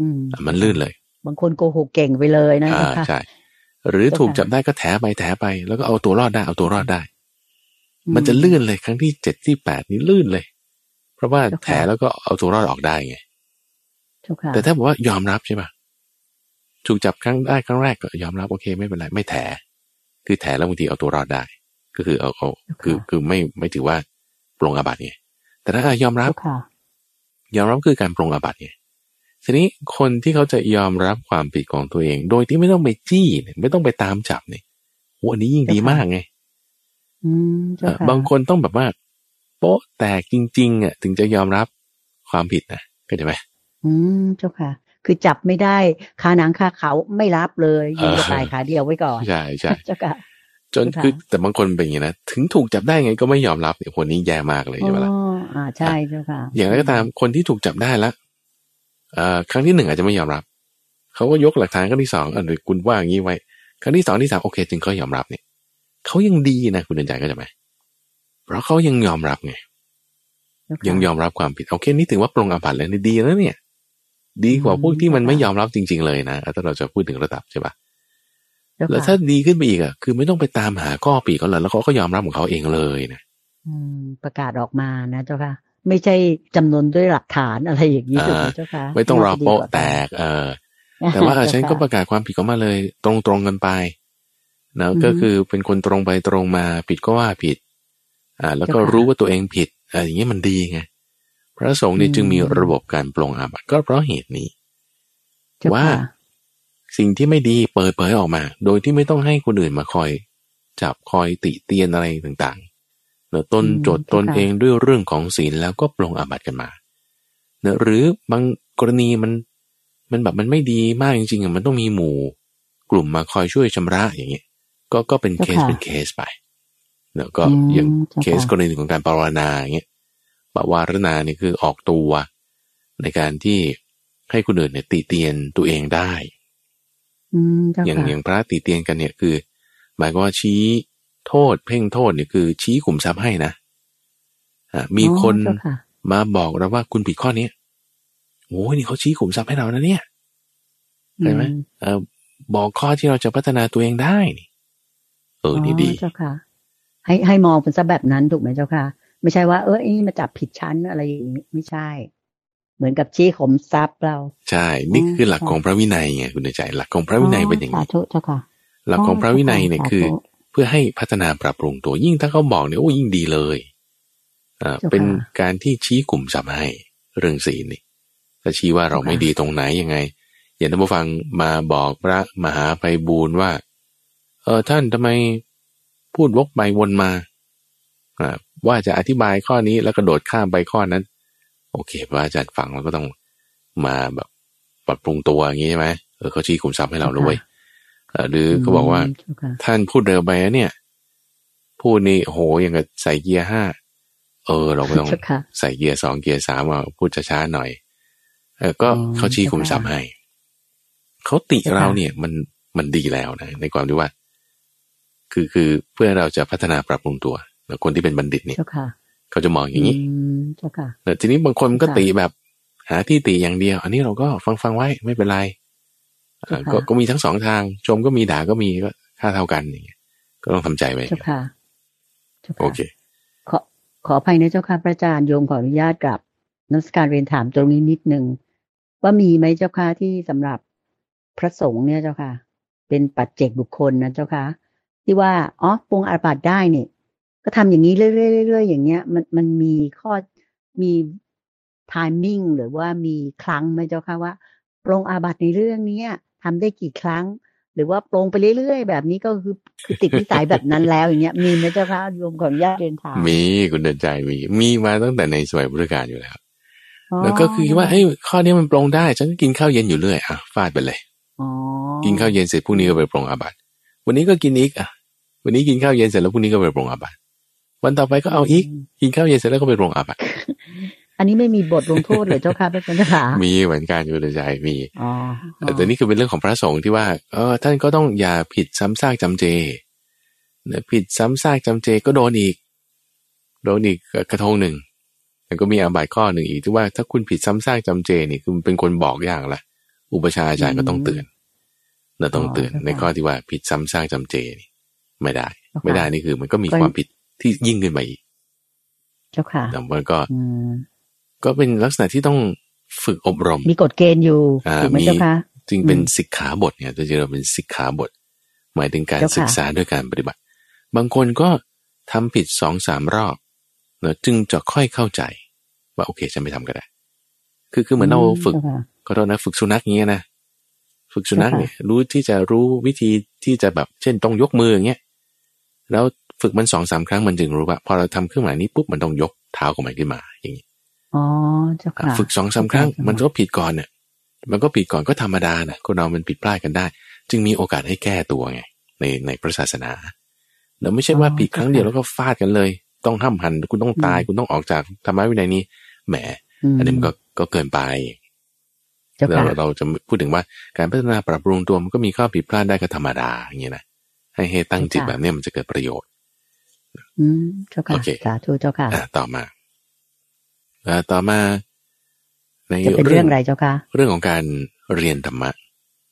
Speaker 1: อืม
Speaker 2: มันลื่นเลย
Speaker 1: บางคนโกหกเก่งไปเลยนะ
Speaker 2: เจ้าค่ะใช่หรือถูกจับได้ก็แถไปแถไป แล้วก็เอาตัวรอดได้เอาตัวรอดได้ มันจะลื่นเลยครั้งที่เจ็ดที่แปดนี้ลื่นเลย เพราะว่าแถแล้วก็เอาตัวรอดออกได้ไงแต่ถ้าบอกว่ายอมรับใช่ปะถูกจับครั้งได้ครั้งแรกก็ยอมรับโอเคไม่เป็นไรไม่แถคือแถแล้วบางทีเอาตัวรอดได้ ก็คือเอาเอาคือคือไม่ไม่ถือว่าปรงอาบัติไงแต่ถ้ายอมรับยอมรับคือการปรงอาบัติไงทีนี้คนที่เขาจะยอมรับความผิดของตัวเอง โดยที่ไม่ต้องไปจี้ไม่ต้องไปตามจับเนี่ยโอ้อันนี้ยิ่งดีมากไงบางคนต้องแบบว่า โป๊ะแตกจริง ๆอะถึงจะยอมรับความผิดนะเข้าใจไหม
Speaker 1: อืมเจ้าค่ะ คือจับไม่ได้คาหนังคาเขาไม่รับเลยยิงกระต่ายขาเดียวไว้ก่อน
Speaker 2: ใช่ใช่
Speaker 1: เจ้าค่ะ
Speaker 2: จนคือแต่บางคนเป็นอย่างนี้นะถึงถูกจับได้ไงก็ไม่ยอมรับเนี่ยคนนี้แย่มากเลยใช่ไหมล่ะ
Speaker 1: อ๋ออ่าใช่เจ้าค่ะ
Speaker 2: อย่างไรก็ตามคนที่ถูกจับได้ละเอ่อครั้งที่หนึ่งอาจจะไม่ยอมรับเขาก็ยกหลักฐานครั้งที่สองอันนี้คุณว่าอย่างนี้ไว้ ครั้งที่สองที่สามโอเค จึงก็ยอมรับเนี่ยเขายังดีนะคุณเดินใจก็จะไหมเพราะเขายังยอมรับไง
Speaker 1: เจ้าค่ะ
Speaker 2: ยังยอมรับความผิดโอเคนี่ถือว่าปรงอาบัติแล้วนี่ดีแล้วเนี่ย ดีกว่าพวกที่มันไม่ยอมรับจริง ๆ เลยนะถ้าเราจะพูดถึงระดับใช่ปะ
Speaker 1: เจ้า
Speaker 2: แล้ว
Speaker 1: ค่ะ
Speaker 2: ถ้าดีขึ้นไปอีกอะคือไม่ต้องไปตามหาข้อปีกเขาเลยแล้วเขาก็ยอมรับของเขาเองเลยนะ
Speaker 1: อืมประกาศออกมานะเจ้าค่ะ ไม่ใช่จำนวนด้วยหลักฐานอะไรอย่างนี้ถูกไหมเจ้าค่ะ
Speaker 2: ไม่ต้องรอ
Speaker 1: น่าจะดี
Speaker 2: โป๊ะ
Speaker 1: ว่า
Speaker 2: แตก เออ แต่ว่าเออฉันก็ประกาศความผิดเขามาเลย ตรงๆกันไปนะก็คือเป็นคนตรงไปตรงมาผิดก็ว่าผิด อ่า แล้วก็รู้ว่าตัวเองผิดอ่าอย่างเงี้ยมันดีไงพระสงฆ์เนี่ยจึงมีระบบการปลงอาบัติก็เพราะเหตุนี้
Speaker 1: เจ้ค่ะ
Speaker 2: ว่า สิ่งที่ไม่ดีเปิดเผยออกมา โดยที่ไม่ต้องให้คนอื่นมาคอย จับคอยติเตียนอะไรต่างๆเนอะตนโจทย์ตนเองด้วยเรื่องของศีลแล้วก็ปลงอาบัติกันมาเนอะหรือบางกรณีมันมันแบบมันไม่ดีมากจริงๆอะมันต้องมีหมู่ กลุ่มมาคอยช่วยชำระอย่างเงี้ยก็ก็เป็นเคสเป็นเคสไปเนอะก็อย่างเคสกรณีของการปรารณาอย่างเงี้ยปวารณาเนี่ยคือออกตัว ในการที่ให้คนอื่นเนี่ยติเตียนตัวเองได้
Speaker 1: อืมเจ้า
Speaker 2: อย่าง
Speaker 1: ค่ะ
Speaker 2: อย่างพระติเตียนกันเนี่ยคือ หมายความว่าชี้โทษเพ่งโทษเนี่ยคือ ชี้ขุมทรัพย์ให้นะอะมีคน
Speaker 1: อ๋อเจ้าค่ะ
Speaker 2: มาบอกเราว่าคุณผิดข้อเนี้ยโอ้ยนี่เขาชี้ขุมทรัพย์ให้เรานะเนี่ยใช่ไหม
Speaker 1: อื
Speaker 2: เออบอกข้อที่เราจะพัฒนาตัวเองได้นี่เออนี่ดี
Speaker 1: เจ้าค่ะ ให้ให้มองเป็นซะแบบนั้นถูกไหมเจ้าค่ะ ไม่ใช่ว่าเออไอ้นี่มาจับผิดชั้นอะไรอย่างนี้ไม่ใช่ เหมือนกับชี้ขมทรัพย์เรา
Speaker 2: ใช่ นี่คือหลัก
Speaker 1: ค่ะ
Speaker 2: ของพระวินัยไงคุณเดชใจหลักของพระวินัยเป็นอย่าง
Speaker 1: สา
Speaker 2: นี้
Speaker 1: ธุเจ้าค่ะ
Speaker 2: หลักของพระวินัยเนี่ยคือ เพื่อให้พัฒนาปรับปรุงตัวยิ่งถ้าเขาบอกเนี่ยโอ้ยิ่งดีเลยอ่า
Speaker 1: เจ้าค่ะ
Speaker 2: เป็นการที่ชี้กลุ่มสับให้เรื่องศีลนี่ถ้าชี้ว่าเรา
Speaker 1: เจ้าค่ะ
Speaker 2: ไม่ดีตรงไหนยังไง อย่างท่านผู้ฟังมาบอกพระมหาไปบูลย์ว่า เออท่านทำไมพูดวกไปวนมาอ่าว่าจะอธิบายข้อนี้แล้วกระโดดข้ามไปข้อนั้น โอเคพระอาจารย์ฟังแล้วก็ต้องมาแบบปรับปรุงตัวอย่างนี้ใช่ไหมเออเขาชี้กลุ่มทรัพย์ให้เราด้วยเออหรือเขาบอกว่า
Speaker 1: เจ้าค่ะ
Speaker 2: ท่านพูดเร็วไปนะเนี่ย พูดนี่โหอย่างกับใส่เกียร์ห้าเออ เราก็ต้อง
Speaker 1: เจ้าค่ะ
Speaker 2: ใส่เกียร์สองเกียร์สามมาพูดช้าๆหน่อย เออ ก็
Speaker 1: อ๋อ
Speaker 2: เขาชี้คุม
Speaker 1: เจ้าค่ะ
Speaker 2: ซ้ำให้เขาติ
Speaker 1: เจ้าค่ะ
Speaker 2: เราเนี่ยมันมันดีแล้วนะในความที่ว่า คือคือเพื่อเราจะพัฒนาปรับปรุงตัวแล้วคนที่เป็นบัณฑิตเนี่ย
Speaker 1: เจ้าค่ะ
Speaker 2: เขาจะมองอย่างนี้
Speaker 1: อืม เจ้าค่ะ
Speaker 2: แต่ทีนี้บางคนก็
Speaker 1: ค่ะ
Speaker 2: ติแบบหาที่ติอย่างเดียว อันนี้เราก็ฟังฟังไว้ไม่เป็นไรเอ่อ
Speaker 1: เจ้าค่ะ
Speaker 2: ก็ก็มีทั้งสองทางชมก็มีด่าก็มีก็ค่าเท่ากันอย่างเงี้ยก็ต้องทำใจไป
Speaker 1: เจ้าค่ะเจ้า
Speaker 2: โอ
Speaker 1: ค่ะ
Speaker 2: เค
Speaker 1: ขอขออภัยนะเจ้าค่ะพระอาจารย์โยมขออนุญาตกลับนักการเรียนถามตรงนี้นิดนึงว่ามีไหมเจ้าค่ะที่สำหรับพระสงฆ์เนี่ยเจ้าค่ะ เป็นปัจเจกบุคคลนะเจ้าค่ะที่ว่าอ๋อปลงอาบัติได้นี่ก็ทำอย่างนี้เรื่อยๆเรื่อยๆอย่างเงี้ย มันมันมีข้อ มี timing หรือว่ามีครั้งไหมเจ้าค่ะว่าปลงอาบัติในเรื่องเนี้ยทำได้กี่ครั้ง หรือว่าปลงไปเรื่อยๆ แบบนี้ก็คือคือติดนิสัยแบบนั้นแล้วอย่างเงี้ยมีไหมเจ้าค่ะโยมขออนุญาตเรียนถาม
Speaker 2: มีคุณเตือนใจมีมีมาตั้งแต่ในสมัยพุทธกาลอยู่แล้ว
Speaker 1: อ๋อ
Speaker 2: แล้วก็คือว่าเอ้ยข้อนี้มันปรงได้ ฉันก็กินข้าวเย็นอยู่เรื่อยอะฟาดไปเลย
Speaker 1: อ๋อ
Speaker 2: กินข้าวเย็นเสร็จพรุ่งนี้ก็ไปปรงอาบัติวันนี้ก็กินอีกอะ วันนี้กินข้าวเย็นเสร็จแล้วพรุ่งนี้ก็ไปปรงอาบัติวันต่อไปก็เอาอีกกินข้าวเย็นเสร็จแล้วก็ไปปรงอาบัติ
Speaker 1: อันนี้ไม่มีบทลงโทษเลยเจ้าค่ะพระอาจารย์ค่ะ
Speaker 2: มีเหมือนกันคุณเดินใจมี
Speaker 1: อ๋อ
Speaker 2: แต่นี่คือเป็นเรื่องของพระสงฆ์ที่ว่าเออท่านก็ต้องอย่าผิดซ้ำซากจำเจเนี่ยผิดซ้ำซากจำเจก็โดนอีก โดนอีกกระทงหนึ่งแล้วก็มีอาบัติข้อหนึ่งอีกที่ว่าถ้าคุณผิดซ้ำซากจำเจนี่คือมันเป็นคนบอกอย่างละอุปชฌาย์อาจารย์ก็ต้องเตือนเราต้องเตือนในข้อที่ว่าผิดซ้ำซากจำเจนี่ไม่ได้ ไม่ได้นี่คือ มันก็มีความผิดที่ยิ่งขึ้นไปอีก
Speaker 1: เจ้าค่ะ
Speaker 2: แต่ว่าก็
Speaker 1: อืม
Speaker 2: ก็เป็นลักษณะที่ต้องฝึกอบรม
Speaker 1: มีกฎเกณฑ์อยู่
Speaker 2: อ่า
Speaker 1: ถูกไหม
Speaker 2: มี
Speaker 1: เจ้าค่ะ
Speaker 2: จึงเป็น
Speaker 1: อืม
Speaker 2: สิกขาบทเนี่ยตัวจริงเราเป็นสิกขาบท หมายถึงการ
Speaker 1: เจ้าค่ะ
Speaker 2: ศึกษาด้วยการปฏิบัติ บางคนก็ทำผิดสองสามรอบเนอะจึงจะค่อยเข้าใจ ว่าโอเคฉันไม่ทำก็ได้ คือคือเหมือนเราฝึก
Speaker 1: เจ้าค่ะ
Speaker 2: ก็โทษนะฝึกสุนัขเงี้ยนะฝึกสุนัข
Speaker 1: เจ้าค่ะ
Speaker 2: เนี่ยรู้ที่จะรู้วิธีที่จะแบบเช่นต้องยกมืออย่างเงี้ยแล้วฝึกมันสองสามครั้งมันจึงรู้ว่า พอเราทำเครื่องหมายนี้ปุ๊บมันต้องยกเท้าของมันขึ้นมาอย่างนี้
Speaker 1: อ๋อเจ้าค่ะ
Speaker 2: ฝึกสองสามครั้ง มันก็ผิดก่อนเนี่ยมันก็ผิดก่อนก็ธรรมดานะคนเรามันผิดพลาดกันได้ จึงมีโอกาสให้แก้ตัวไง ในในพระศาสนาเราไม่ใช่ว่าผิดครั้งเดียวแล้วก็ฟาดกันเลย ต้องห้ามหันคุณต้องตายคุณต้องออกจากธรรมะวินัยนี้แหมอันนี้มันก็ก็เกินไปเราเราจะพูดถึงว่าการพัฒนาปรับปรุงตัวมันก็มีข้อผิดพลาดได้ก็ธรรมดาอย่างนี้นะให้ให้ตั้งจิตแบบนี้มันจะเกิดประโยชน์
Speaker 1: อืมเจ้าค่ะสาธุเจ้าค่ะ
Speaker 2: ต่อมา ต่อมา
Speaker 1: ในจะเป็นเรื่องอะไรเจ้าค่ะ
Speaker 2: เรื่องของการเรียนธรรมะ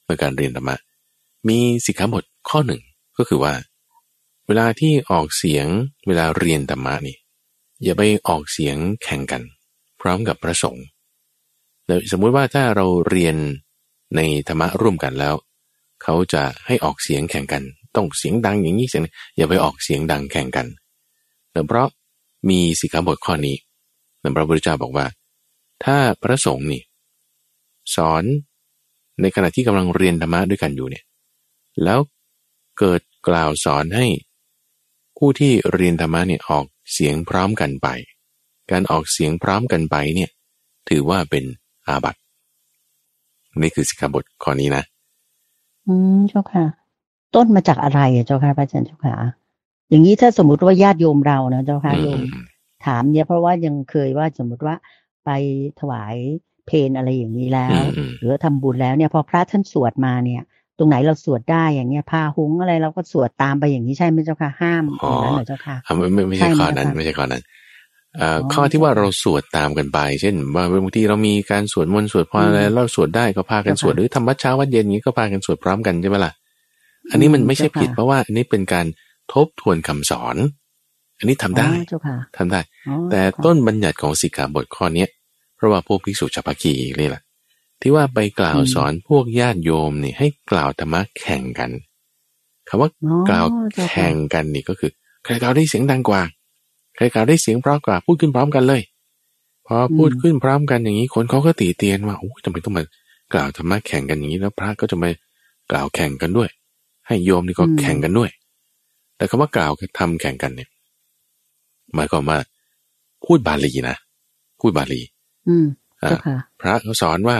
Speaker 2: เมื่อการเรียนธรรมะ มีสิกขาบทข้อหนึ่งก็คือว่า เวลาที่ออกเสียงเวลาเรียนธรรมะนี่อย่าไปออกเสียงแข่งกัน พร้อมกับพระสงฆ์สมมุติว่าถ้าเราเรียนในธรรมะร่วมกันแล้ว เขาจะให้ออกเสียงแข่งกัน ต้องเสียงดังอย่างนี้เสียงอย่าไปออกเสียงดังแข่งกันเพราะมีสิกขาบทข้อนี้ พระพุทธเจ้าบอกว่า ถ้าพระสงฆ์นี่ สอนในขณะที่กำลังเรียนธรรมะด้วยกันอยู่เนี่ย แล้วเกิดกล่าวสอนให้ ผู้ที่เรียนธรรมะเนี่ยออกเสียงพร้อมกันไป การออกเสียงพร้อมกันไปเนี่ย ถือว่าเป็นอาบัตินี่คือสิกขาบทข้อนี้นะ
Speaker 1: อืมเจ้าค่ะ ต้นมาจากอะไรอะเจ้าค่ะพระอาจารย์เจ้าค่ะ อย่างนี้ถ้าสมมติว่าญาติโยมเรานะเจ้าค่ะโยม ถามเนี่ยเพราะว่ายังเคยว่าสมมติว่าไปถวายเพลอะไรอย่างนี้แล้ว หรือทำบุญแล้วเนี่ยพอพระท่านสวดมาเนี่ย ตรงไหนเราสวดได้อย่างเงี้ยพาหุงอะไรเราก็สวดตามไปอย่างนี้ใช่ไหมเจ้าค่ะห้าม
Speaker 2: ตรง
Speaker 1: นั้น
Speaker 2: เหรอเจ้าค่ะไม่ไม่ใช่ข้อนั้นไม่ใช่ข้อนั้นข้อที่ว่าเราสวดตามกันไป เช่นว่าบางทีเรามีการสวดมนต์สวดพรอะไรเราสวดได้ก็พากันสวดหรือทำวัดเช้าวัดเย็นนี้ก็พากันสวดพร้อมกันใช่ไหมล่ะอันนี้มันไม่ใช่ผิดเพราะว่าอันนี้เป็นการทบทวนคำสอน อันนี้ทำได้ทำได้ แต่ต้นบัญญัติของสิกขาบทข้อเนี้ยเพราะว่าพวกภิกษุชาวพคีนี่แหละที่ว่าไปกล่าวสอนพวกญาติโยมนี่ให้กล่าวธรรมะแข่งกันคำว่ากล่าวแข่งกันนี่ก็คือ ใครกล่าวได้เสียงดังกว่า ใครกล่าวได้เสียงเพราะกว่าพูดขึ้นพร้อมกันเลย พอพูดขึ้นพร้อมกันอย่างนี้คนเขาก็ตีเตียนว่าโอ้ยทำไมต้องมากล่าวธรรมะแข่งกันอย่างนี้แล้วพระก็จะมากล่าวแข่งกันด้วย ให้โยมนี่ก็แข่งกันด้วย แต่คำว่ากล่าวทำแข่งกันเนี่ย หมายความว่า พูดบาลีนะพูดบาลี
Speaker 1: อืม
Speaker 2: พระเขาสอนว่า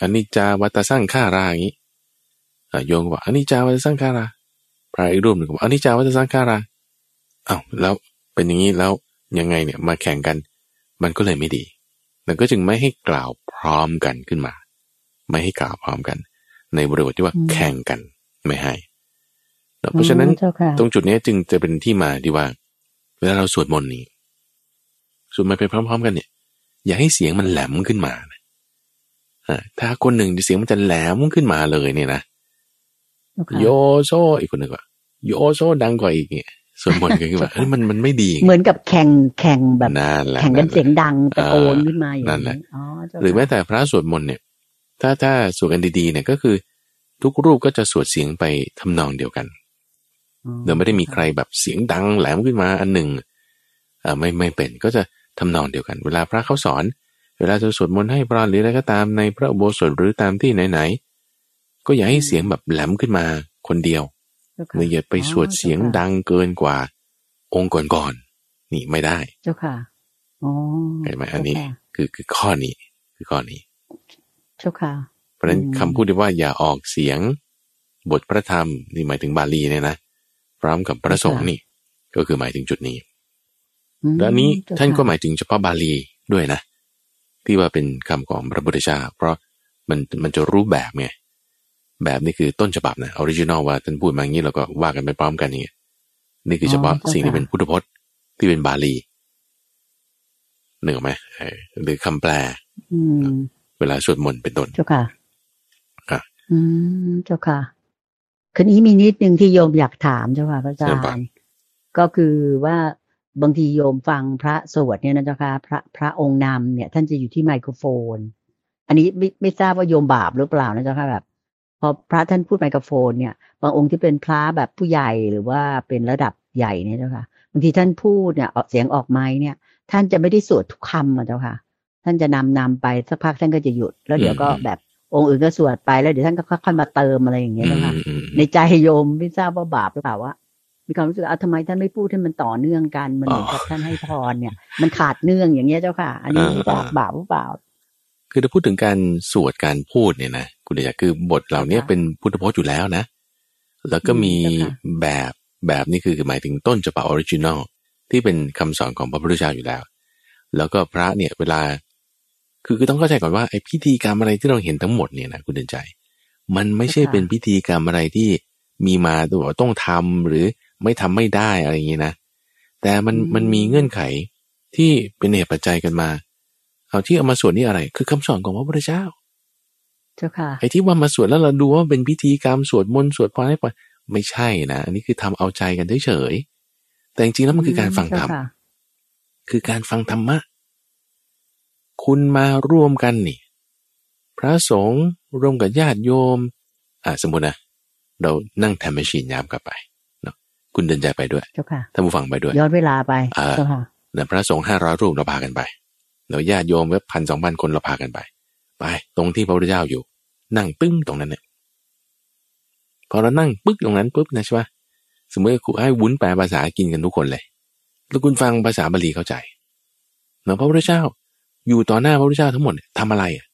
Speaker 2: อันนี้จาวัตสร้างข้าราอย่างนี้โยงบอกอันนี้จาวัตสร้างข้าราพระอีกรูปหนึ่งบอกอันนี้จาวัตสร้างข้าราอ้าวแล้วเป็นอย่างนี้แล้วยังไงเนี่ยมาแข่งกัน มันก็เลยไม่ดีมันก็จึงไม่ให้กล่าวพร้อมกันขึ้นมา ไม่ให้กล่าวพร้อมกัน ในบริบทที่ว่าแข่งกันไม่ให้เพราะฉะนั้นตรงจุดนี้จึงจะเป็นที่มาที่ว่า เวลาเราสวดมนต์นี้สวดมาไปพร้อม ๆ กันเนี่ย อย่าให้เสียงมันแหลมขึ้นมานะถ้าคนหนึ่งเสียงมันจะแหลมขึ้นมาเลยเนี่ยนะ โยโซอีกคนหนึ่งว่าโยโซดังกว่าอีกเนี่ยสวดมนต์กันขึ้นมาเฮ้ยมันมันไม่ดี
Speaker 1: เหมือนกับแข่งแข่งแบบแข่งกันเสียงดังตะโกนขึ้นมาอย่าง
Speaker 2: นี้หรือแม้แต่พระสวดมนต์เนี่ย ถ้าถ้าสวดกันดีๆเนี่ยก็คือ ทุกรูปก็จะสวดเสียงไปทำนองเดียวกัน โดยไม่ได้มีใครแบบเสียงดังแหลมขึ้นมาอันหนึ่งอ่าไม่ไม่เป็นก็จะทำนองเดียวกัน เวลาพระเขาสอน เวลาจะสวดมนต์ให้พระหรืออะไรก็ตามในพระอุโบสถหรือตามที่ไหนๆก็อย่าให้เสียงแบบแหลมขึ้นมาคนเดียวไม่อย่าไปสวดเสียงดังเกินกว่า องค์ก่อนๆนี่ไม่ได้
Speaker 1: เจ้าค่ะอ๋อ
Speaker 2: เห็นไหมอันนี้คือคือข้อนี้คือข้อนี้
Speaker 1: เจ้าค่ะ
Speaker 2: เพราะฉะนั้นคำพูดที่ว่าอย่าออกเสียงบทพระธรรมนี่หมายถึงบาลีเนี่ยนะ พร้อมกับพระสงฆ์นี่ ก็คือหมายถึงจุดนี้ แล้นนี้ท่านก็หมายถึงเฉพาะบาลีด้วยนะ ที่ว่าเป็นคำของพระพุทธเจ้าเพราะมันมันจะรูปแบบไงแบบนี้คือต้นฉบับนะ original ว่าท่านพูดมาอย่างนี้เราก็ว่ากันไปพร้อมกันนี่นี่คือเฉพาะสิ่งที่เป็นพุทธพจน์ที่เป็นบาลีหนึ่งไหมหรือคำแปลเวลาสวดมนต์เป็นต้น
Speaker 1: เจ้าค่ะค่ะอืมเจ้าค่ะ คืนนี้มีนิดนึงที่โยมอยากถามเจ้าค่ะพระอาจารย์ ก็คือว่าบางทีโยมฟังพระสวดเนี่ยนะเจ้าค่ะพระพระองค์นำเนี่ย ท่านจะอยู่ที่ไมโครโฟน อันนี้ไม่ไม่ทราบว่าโยมบาปหรือเปล่านะเจ้าค่ะแบบพอพระท่านพูดไมโครโฟนเนี่ยบางองค์ที่เป็นพระแบบผู้ใหญ่หรือว่าเป็นระดับใหญ่เนี่ยเจ้าค่ะบางทีท่านพูดเนี่ยออกเสียงออกไม้เนี่ย ท่านจะไม่ได้สวดทุกคำอะเจ้าค่ะ ท่านจะนำนำไปสักพักท่านก็จะหยุด แล้วเดี๋ยวก็แบบ องค์อื่นก็สวดไปแล้วเดี๋ยวท่านก็ค่อยมาเติมอะไรอย่างเงี้ยนะคะในใจโยมไม่ทราบว่าบาปหรือเปล่าว่ามีความรู้สึกเอาทำไมท่านไม่พูดให้มันต่อเนื่องกัน มันเหมือนกับท่านให้พรเนี่ย มันขาดเนื่องอย่างเงี้ยเจ้าค่ะ อันนี้บาปบาปหรือเปล่า
Speaker 2: คือถ้าพูดถึงการสวดการพูดเนี่ยนะคุณเตือนใจคือบทเหล่านี้เป็นพุทธพจน์อยู่แล้วนะ แล้วก็มีแบบแบบนี้คือหมายถึงต้นฉบับ original ที่เป็นคำสอนของพระพุทธเจ้าอยู่แล้ว แล้วก็พระเนี่ยเวลา คือคือต้องเข้าใจก่อนว่าไอ้พิธีกรรมอะไรที่เราเห็นทั้งหมดเนี่ยนะคุณเตือนใจ มันไม่ใช่เป็นพิธีกรรมอะไรที่มีมาตัวต้องทำหรือไม่ทำไม่ได้อะไรอย่างนี้นะ แต่มันมันมีเงื่อนไขที่เป็นเหตุปัจจัยกันมา เอาที่เอามาสวดนี่อะไร คือคำสอนของพระพุทธเจ้า
Speaker 1: เจ้าค่ะ
Speaker 2: ไอ้ที่ว่ามาสวดแล้วเราดูว่าเป็นพิธีกรรมสวดมนต์สวดพรให้ปไม่ใช่นะ อันนี้คือทำเอาใจกันเฉยๆแต่จริงๆแล้วมันคือการฟังธรรม คือการฟังธรรมะ คุณมาร่วมกันนี่ พระสงฆ์ร่วมกับญาติโยม อ่าสมมตินะ เรานั่งทำแมชชีนยามกลับไปเนาะคุณเดินใจไปด้วย
Speaker 1: เจ้าค่ะ
Speaker 2: ท่านผู้ฟังไปด้วย
Speaker 1: ย้อนเวลาไป
Speaker 2: เจ้าค่ะแล้วพระสงฆ์ห้าร้อยรูปเราพากันไปแล้วญาติโยมเว็บพันสองพันคนเราพากันไป ไป ตรงที่พระพุทธเจ้าอยู่ นั่งตึ้งตรงนั้นเนี่ยพอเรานั่งปึ๊กตรงนั้นปุ๊บนะใช่ปะสมมติครูให้วุ้นแปลภาษากินกันทุกคนเลย แล้วคุณฟังภาษาบาลีเข้าใจเนาะพระพุทธเจ้า อยู่ต่อหน้าพระพุทธเจ้าทั้งหมดทำอะไรอะ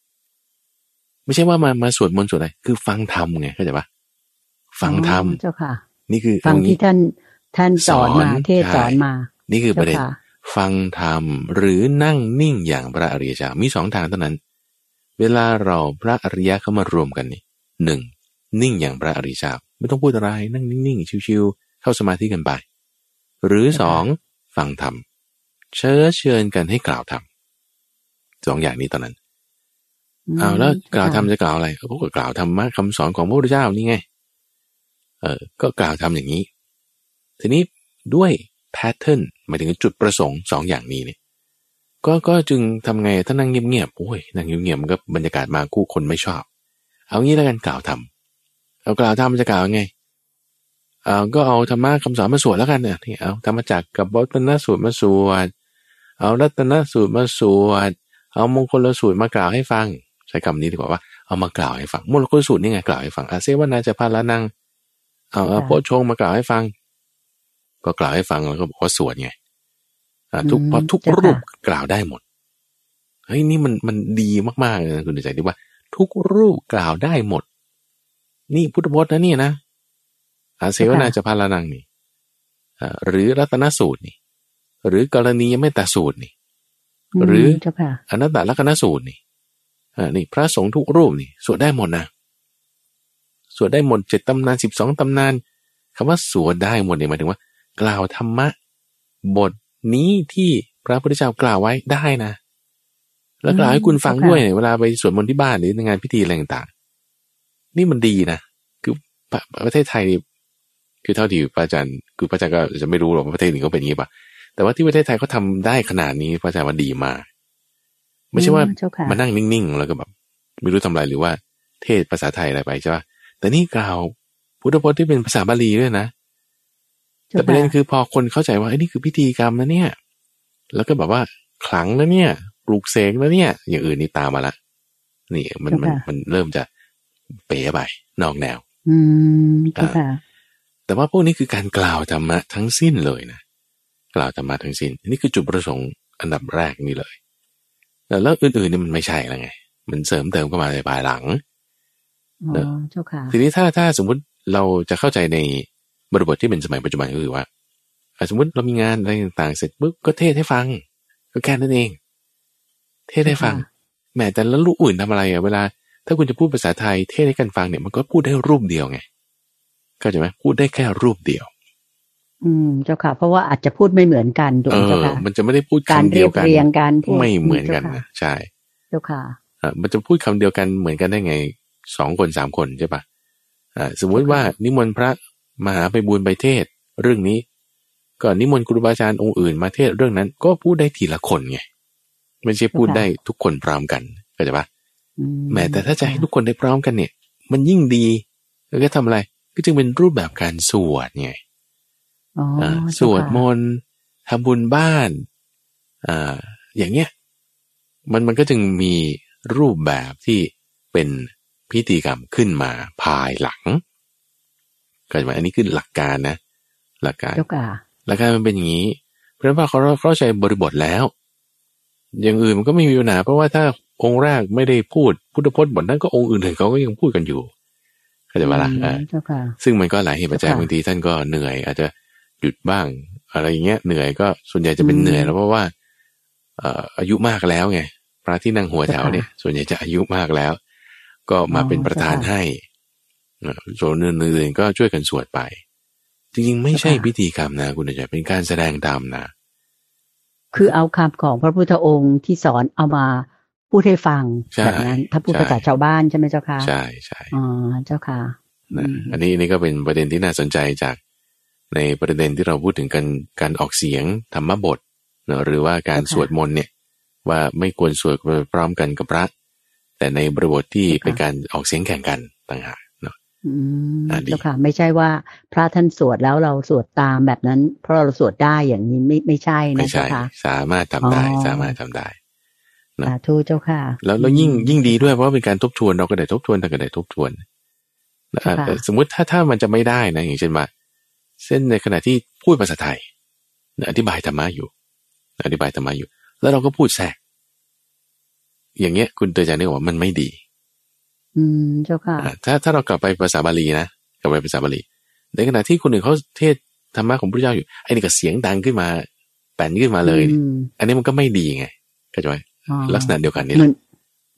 Speaker 2: ไม่ใช่ว่ามามาสวดมนต์สวดอะไร คือฟังธรรมไงเข้าใจปะฟังธรรม
Speaker 1: เจ้าค่ะ
Speaker 2: นี่คือ
Speaker 1: ฟังที่ท่านท่านสอนมาเทศสอนมา
Speaker 2: นี่คือประเด็นฟังธรรมหรือนั่งนิ่งอย่างพระอริยเจ้ามีสองทางเท่านั้น เวลาเราพระอริยะเข้ามารวมกันนี่หนึ่งนิ่งอย่างพระอริยเจ้าไม่ต้องพูดอะไรนั่งนิ่งๆชิวๆเข้าสมาธิกันไปหรือสองฟังธรรมเชิญเชิญกันให้กล่าวธรรม สองอย่างนี้ตอนนั้นเอาแล้วกล่าวธรรมจะกล่าวอะไรเขาก็กล่าวธรรมะคำสอนของพระพุทธเจ้านี่ไง เออก็กล่าวทำอย่างนี้ ทีนี้ด้วยแพทเทิร์นหมายถึงจุดประสงค์สองอย่างนี้เนี่ยก็ก็จึงทำไงถ้านั่งเงียบๆโอ้ยนั่งเงียบๆมันก็บรรยากาศมาคู่คนไม่ชอบ เอางี้แล้วกันกล่าวทำเอากล่าวทำมันจะกล่าวไงเอาก็เอาธรรมะคำสอนมาสวดแล้วกันเนี่ยนี่เอาธรรมจักกับรัตนสูตรมาสวดเอารัตนสูตรมาสวด เอามงคลสูตรมากล่าวให้ฟัง ใช้คำนี้ดีกว่าว่าเอามากล่าวให้ฟังมงคลสูตรนี่ไงกล่าวให้ฟังอาเซวนาจะพาละนังเอาเอาโพชงมากล่าวให้ฟัง ก็กล่าวให้ฟังแล้วก็บอกว่าสวดไงทุกพอทุกรูปกล่าวได้หมดเฮ้ยนี่มันมันดีมากๆเลยนะคุณใจที่ว่า ทุกรูปกล่าวได้หมด นี่พุทธพจน์นะนี่นะอาเสวนาจะพาลานังนี่หรือรัตนสูตรนี่ หรือกรณีไม่แต่สูตรนี่ หรืออนัตตลักษณสูตรนี่อ่านี่พระสงฆ์ทุกรูปนี่สวดได้หมดนะสวดได้หมดเจ็ดตำนานสิบสองตำนานคำว่าสวดได้หมดเนี่ยหมายถึงว่า กล่าวธรรมะ บทนี้ที่พระพุทธเจ้ากล่าวไว้ได้นะ แล้วกล่าวให้คุณฟังด้วยเวลาไปสวดมนต์ที่บ้านหรือในงานพิธีอะไรต่างๆ นี่มันดีนะคือประเทศไทยคือเท่าที่พระอาจารย์คือพระอาจารย์ก็จะไม่รู้หรอกว่าประเทศอื่นเขาเป็นอย่างนี้ปะ แต่ว่าที่ประเทศไทยเขาทาได้ขนาดนี้พระอาจารย์ว่าดีมาก ไม่ใช่ว่ามานั่งนิ่งๆ แล้วก็แบบไม่รู้ทำอะไรหรือว่าเทศภาษาไทยอะไรไปใช่ปะแต่นี่กล่าวพุทธพจน์ที่เป็นภาษาบาลีด้วยนะ แต่ประเด็นคือพอคนเข้าใจว่าไอ้นี่คือพิธีกรรมนะเนี่ย แล้วก็แบบว่าขลังแล้วเนี่ยปลูกเสกแล้วเนี่ย อย่างอื่นนี่ตามมาละนี่มันมันมันเริ่มจะเป๋ไปนอกแนว
Speaker 1: อืม
Speaker 2: แต่ว่าพวกนี้คือการกล่าวธรรมะทั้งสิ้นเลยนะ กล่าวธรรมะทั้งสิ้นนี่คือจุดประสงค์อันดับแรกนี่เลยแล้วอื่นๆนี่มันไม่ใช่แล้วไง มันเสริมเติมเข้ามาในภายหลังทีนี้ถ้าถ้าสมมุติเราจะเข้าใจในบริบทที่เป็นสมัยปัจจุบันก็คือว่าสมมติเรามีงานอะไรต่างๆเสร็จปุ๊บก็เทศให้ฟัง ก็แค่นั้นเอง เทศให้ฟังแม้แต่แล้วลูกอื่นทำอะไรอะเวลา ถ้าคุณจะพูดภาษาไทยเทศให้กันฟังเนี่ยมันก็พูดได้รูปเดียวไงเข้าใจไหมพูดได้แค่รูปเดียว
Speaker 1: อืมเจ้าค่ะ เพราะว่าอาจจะพูดไม่เหมือนกันถูกไหมเจ้าค่ะ
Speaker 2: มันจะไม่ได้พูดคำเดียวกันไม่เหมือนกันนะใช่
Speaker 1: เจ้าค่ะ
Speaker 2: มันจะพูดคำเดียวกันเหมือนกันได้ไงสองคนสามคนใช่ปะอ่าสมมุติว่านิมนต์พระมหาไปบูญไปเทศเรื่องนี้ก็นิมนต์ครูบาอาจารย์องค์อื่นมาเทศเรื่องนั้น ก็พูดได้ทีละคนไงไม่ใช่พูดได้ทุกคนพร้อมกันเข้าใจปะแม้แต่ถ้าจะให้ทุกคนได้พร้อมกันเนี่ย มันยิ่งดีแล้วก็ทำอะไรก็จึงเป็นรูปแบบการสวดไง สวดมนต์ทำบุญบ้านอ่าอย่างเงี้ยมันมันก็จึงมีรูปแบบที่เป็นพิธีกรรมขึ้นมาภายหลังก็จะมาอันนี้คือหลักการนะ หลักการ
Speaker 1: เจ้าค่ะ
Speaker 2: หลักการมันเป็นอย่างนี้ เพราะว่าเขาเข้าใจบริบทแล้ว อย่างอื่นมันก็ไม่มีปัญหาเพราะว่าถ้าองค์แรกไม่ได้พูดพุทธพจน์บทนั้นก็องค์อื่นๆเขาก็ยังพูดกันอยู่เข้าใจปะล่ะ
Speaker 1: อืม
Speaker 2: อ่า
Speaker 1: เจ้าค่ะ
Speaker 2: ซึ่งมันก็หลายเหตุปัจจัย
Speaker 1: เจ้าค่ะ
Speaker 2: บางทีท่านก็เหนื่อย อาจจะ หยุดบ้าง อะไรอย่างเงี้ยเหนื่อยก็ส่วนใหญ่จะเป็น
Speaker 1: อืม
Speaker 2: เหนื่อยแล้วเพราะว่าเอ่ออายุมากแล้วไงพระที่นั่งหัวแถว
Speaker 1: เจ้าค่ะ
Speaker 2: เนี่ย ส่วนใหญ่จะอายุมากแล้ว ก็มา
Speaker 1: อ๋อ
Speaker 2: เป็นประธาน
Speaker 1: เจ้าค่ะ
Speaker 2: ให้เอ่อส่วนอื่นๆก็ช่วยกันสวดไป จริงๆ ไม่ใช่
Speaker 1: เจ้าค่ะ
Speaker 2: พิธีกรรมนะ คุณอาจารย์เป็นการแสดงธรรมนะ
Speaker 1: คือเอาคำของพระพุทธองค์ที่สอนเอามาพูดให้ฟัง
Speaker 2: ใช่
Speaker 1: แบบนั้น ถ้าพูด
Speaker 2: ใช่
Speaker 1: ภาษาชาวบ้านใช่ไหมเจ้าค่ะ
Speaker 2: ใช่ใช่
Speaker 1: อ๋อเจ้าค่ะ
Speaker 2: นะ
Speaker 1: อืม
Speaker 2: อันนี้อันนี้ก็เป็นประเด็นที่น่าสนใจจาก ในประเด็นที่เราพูดถึงการการออกเสียงธรรมบทเนอะหรือว่าการ
Speaker 1: เจ้าค่ะ
Speaker 2: สวดมนต์เนี่ยว่าไม่ควรสวดไปพร้อมกันกับพระ แต่ในบริบทที่
Speaker 1: เจ้าค่ะ
Speaker 2: เป็นการออกเสียงแข่งกันต่างหากเนาะ
Speaker 1: อืม
Speaker 2: อ่าดี
Speaker 1: เจ้าค่ะ ไม่ใช่ว่าพระท่านสวดแล้วเราสวดตามแบบนั้น เพราะเราสวดได้อย่างนี้ไม่ไม่ใช่
Speaker 2: ไม่
Speaker 1: นะเจ้า
Speaker 2: ใช่
Speaker 1: ค่ะ
Speaker 2: สามารถทำได้
Speaker 1: อ๋อ
Speaker 2: สามารถทำได้นะ
Speaker 1: สาธุเจ้าค่ะ
Speaker 2: แล้วแล้วยิ่งยิ่งดีด้วยเพราะว่าเป็นการทบทวนเราก็ได้ทบทวนแต่ก็ได้ทบทวนนะ
Speaker 1: เจ้าค่ะ
Speaker 2: แต่สมมุติถ้าถ้ามันจะไม่ได้นะอย่างเช่นว่า เส้นในขณะที่พูดภาษาไทยนะอธิบายธรรมะอยู่นะอธิบายธรรมะอยู่ แล้วเราก็พูดแทรกอย่างเงี้ย คุณเตือนใจนึกว่ามันไม่ดี
Speaker 1: อืมเจ้าค่ะ
Speaker 2: อะถ้าถ้าเรากลับไปภาษาบาลีนะกลับไปภาษาบาลีในขณะที่คนอื่นเขาเทศธรรมะของพระเจ้าอยู่ไอ้นี่ก็เสียงดังขึ้นมาแป่นขึ้นมาเลย
Speaker 1: อืม
Speaker 2: อันนี้มันก็ไม่ดีไงเข้าใจไหม
Speaker 1: อ๋อ
Speaker 2: ลักษณะเดียวกันนี่
Speaker 1: เห
Speaker 2: แห
Speaker 1: มือ
Speaker 2: ละ
Speaker 1: น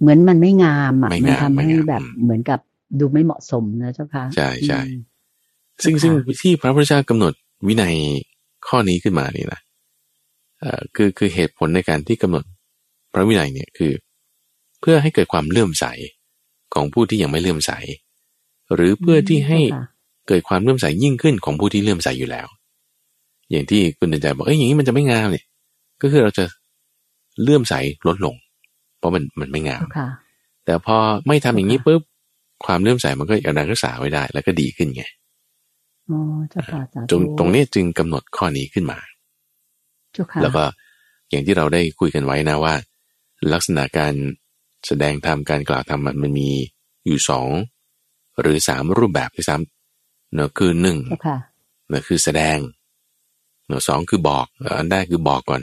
Speaker 1: เหมือนมันไม่งามอะ
Speaker 2: ไม่
Speaker 1: มัน
Speaker 2: งาม
Speaker 1: ทำ
Speaker 2: ไม่
Speaker 1: ให้
Speaker 2: งาม
Speaker 1: แบบ
Speaker 2: อืม
Speaker 1: เหมือนกับดูไม่เหมาะสมนะเจ้าค่ะ
Speaker 2: ใช่ใช่
Speaker 1: อืม
Speaker 2: ซึ่ง
Speaker 1: ค่ะ
Speaker 2: ซึ่งที่พระพุทธเจ้ากำหนดวินัยข้อนี้ขึ้นมานี่นะเอ่อคือคือเหตุผลในการที่กำหนดพระวินัยเนี่ยคือ เพื่อให้เกิดความเลื่อมใสของผู้ที่ยังไม่เลื่อมใส หรือเพื่อที่ให้
Speaker 1: เจ้าค่ะ
Speaker 2: เกิดความเลื่อมใสยิ่งขึ้นของผู้ที่เลื่อมใสอยู่แล้ว อย่างที่คุณเดินใจบอกเอ้ยอย่างนี้มันจะไม่งามเนี่ย ก็คือเราจะเลื่อมใสลดลง เพราะมันมันไม่งาม
Speaker 1: เจ้าค่ะ
Speaker 2: แต่พอไม่ทำอย่างนี้ปุ๊บความเลื่อมใสมันก็ยังรักษาไว้ได้ แล้วก็ดีขึ้นไง
Speaker 1: อ๋อเจ้าค่ะสา
Speaker 2: ตรง
Speaker 1: ธุ
Speaker 2: ตรงนี้จึงกำหนดข้อนี้ขึ้นมา
Speaker 1: เจ้าค่ะ
Speaker 2: แล้วก็อย่างที่เราได้คุยกันไว้นะว่า ลักษณะการแสดงธรรมการกล่าวธรรมมันมันมีอยู่สองหรือสามรูปแบบด้วยซ้ำเนอะคือหนึ่ง
Speaker 1: เจ้าค่ะ
Speaker 2: เนอะคือแสดงเนอะสองคือบอกเอ่ออันแรกคือบอกก่อน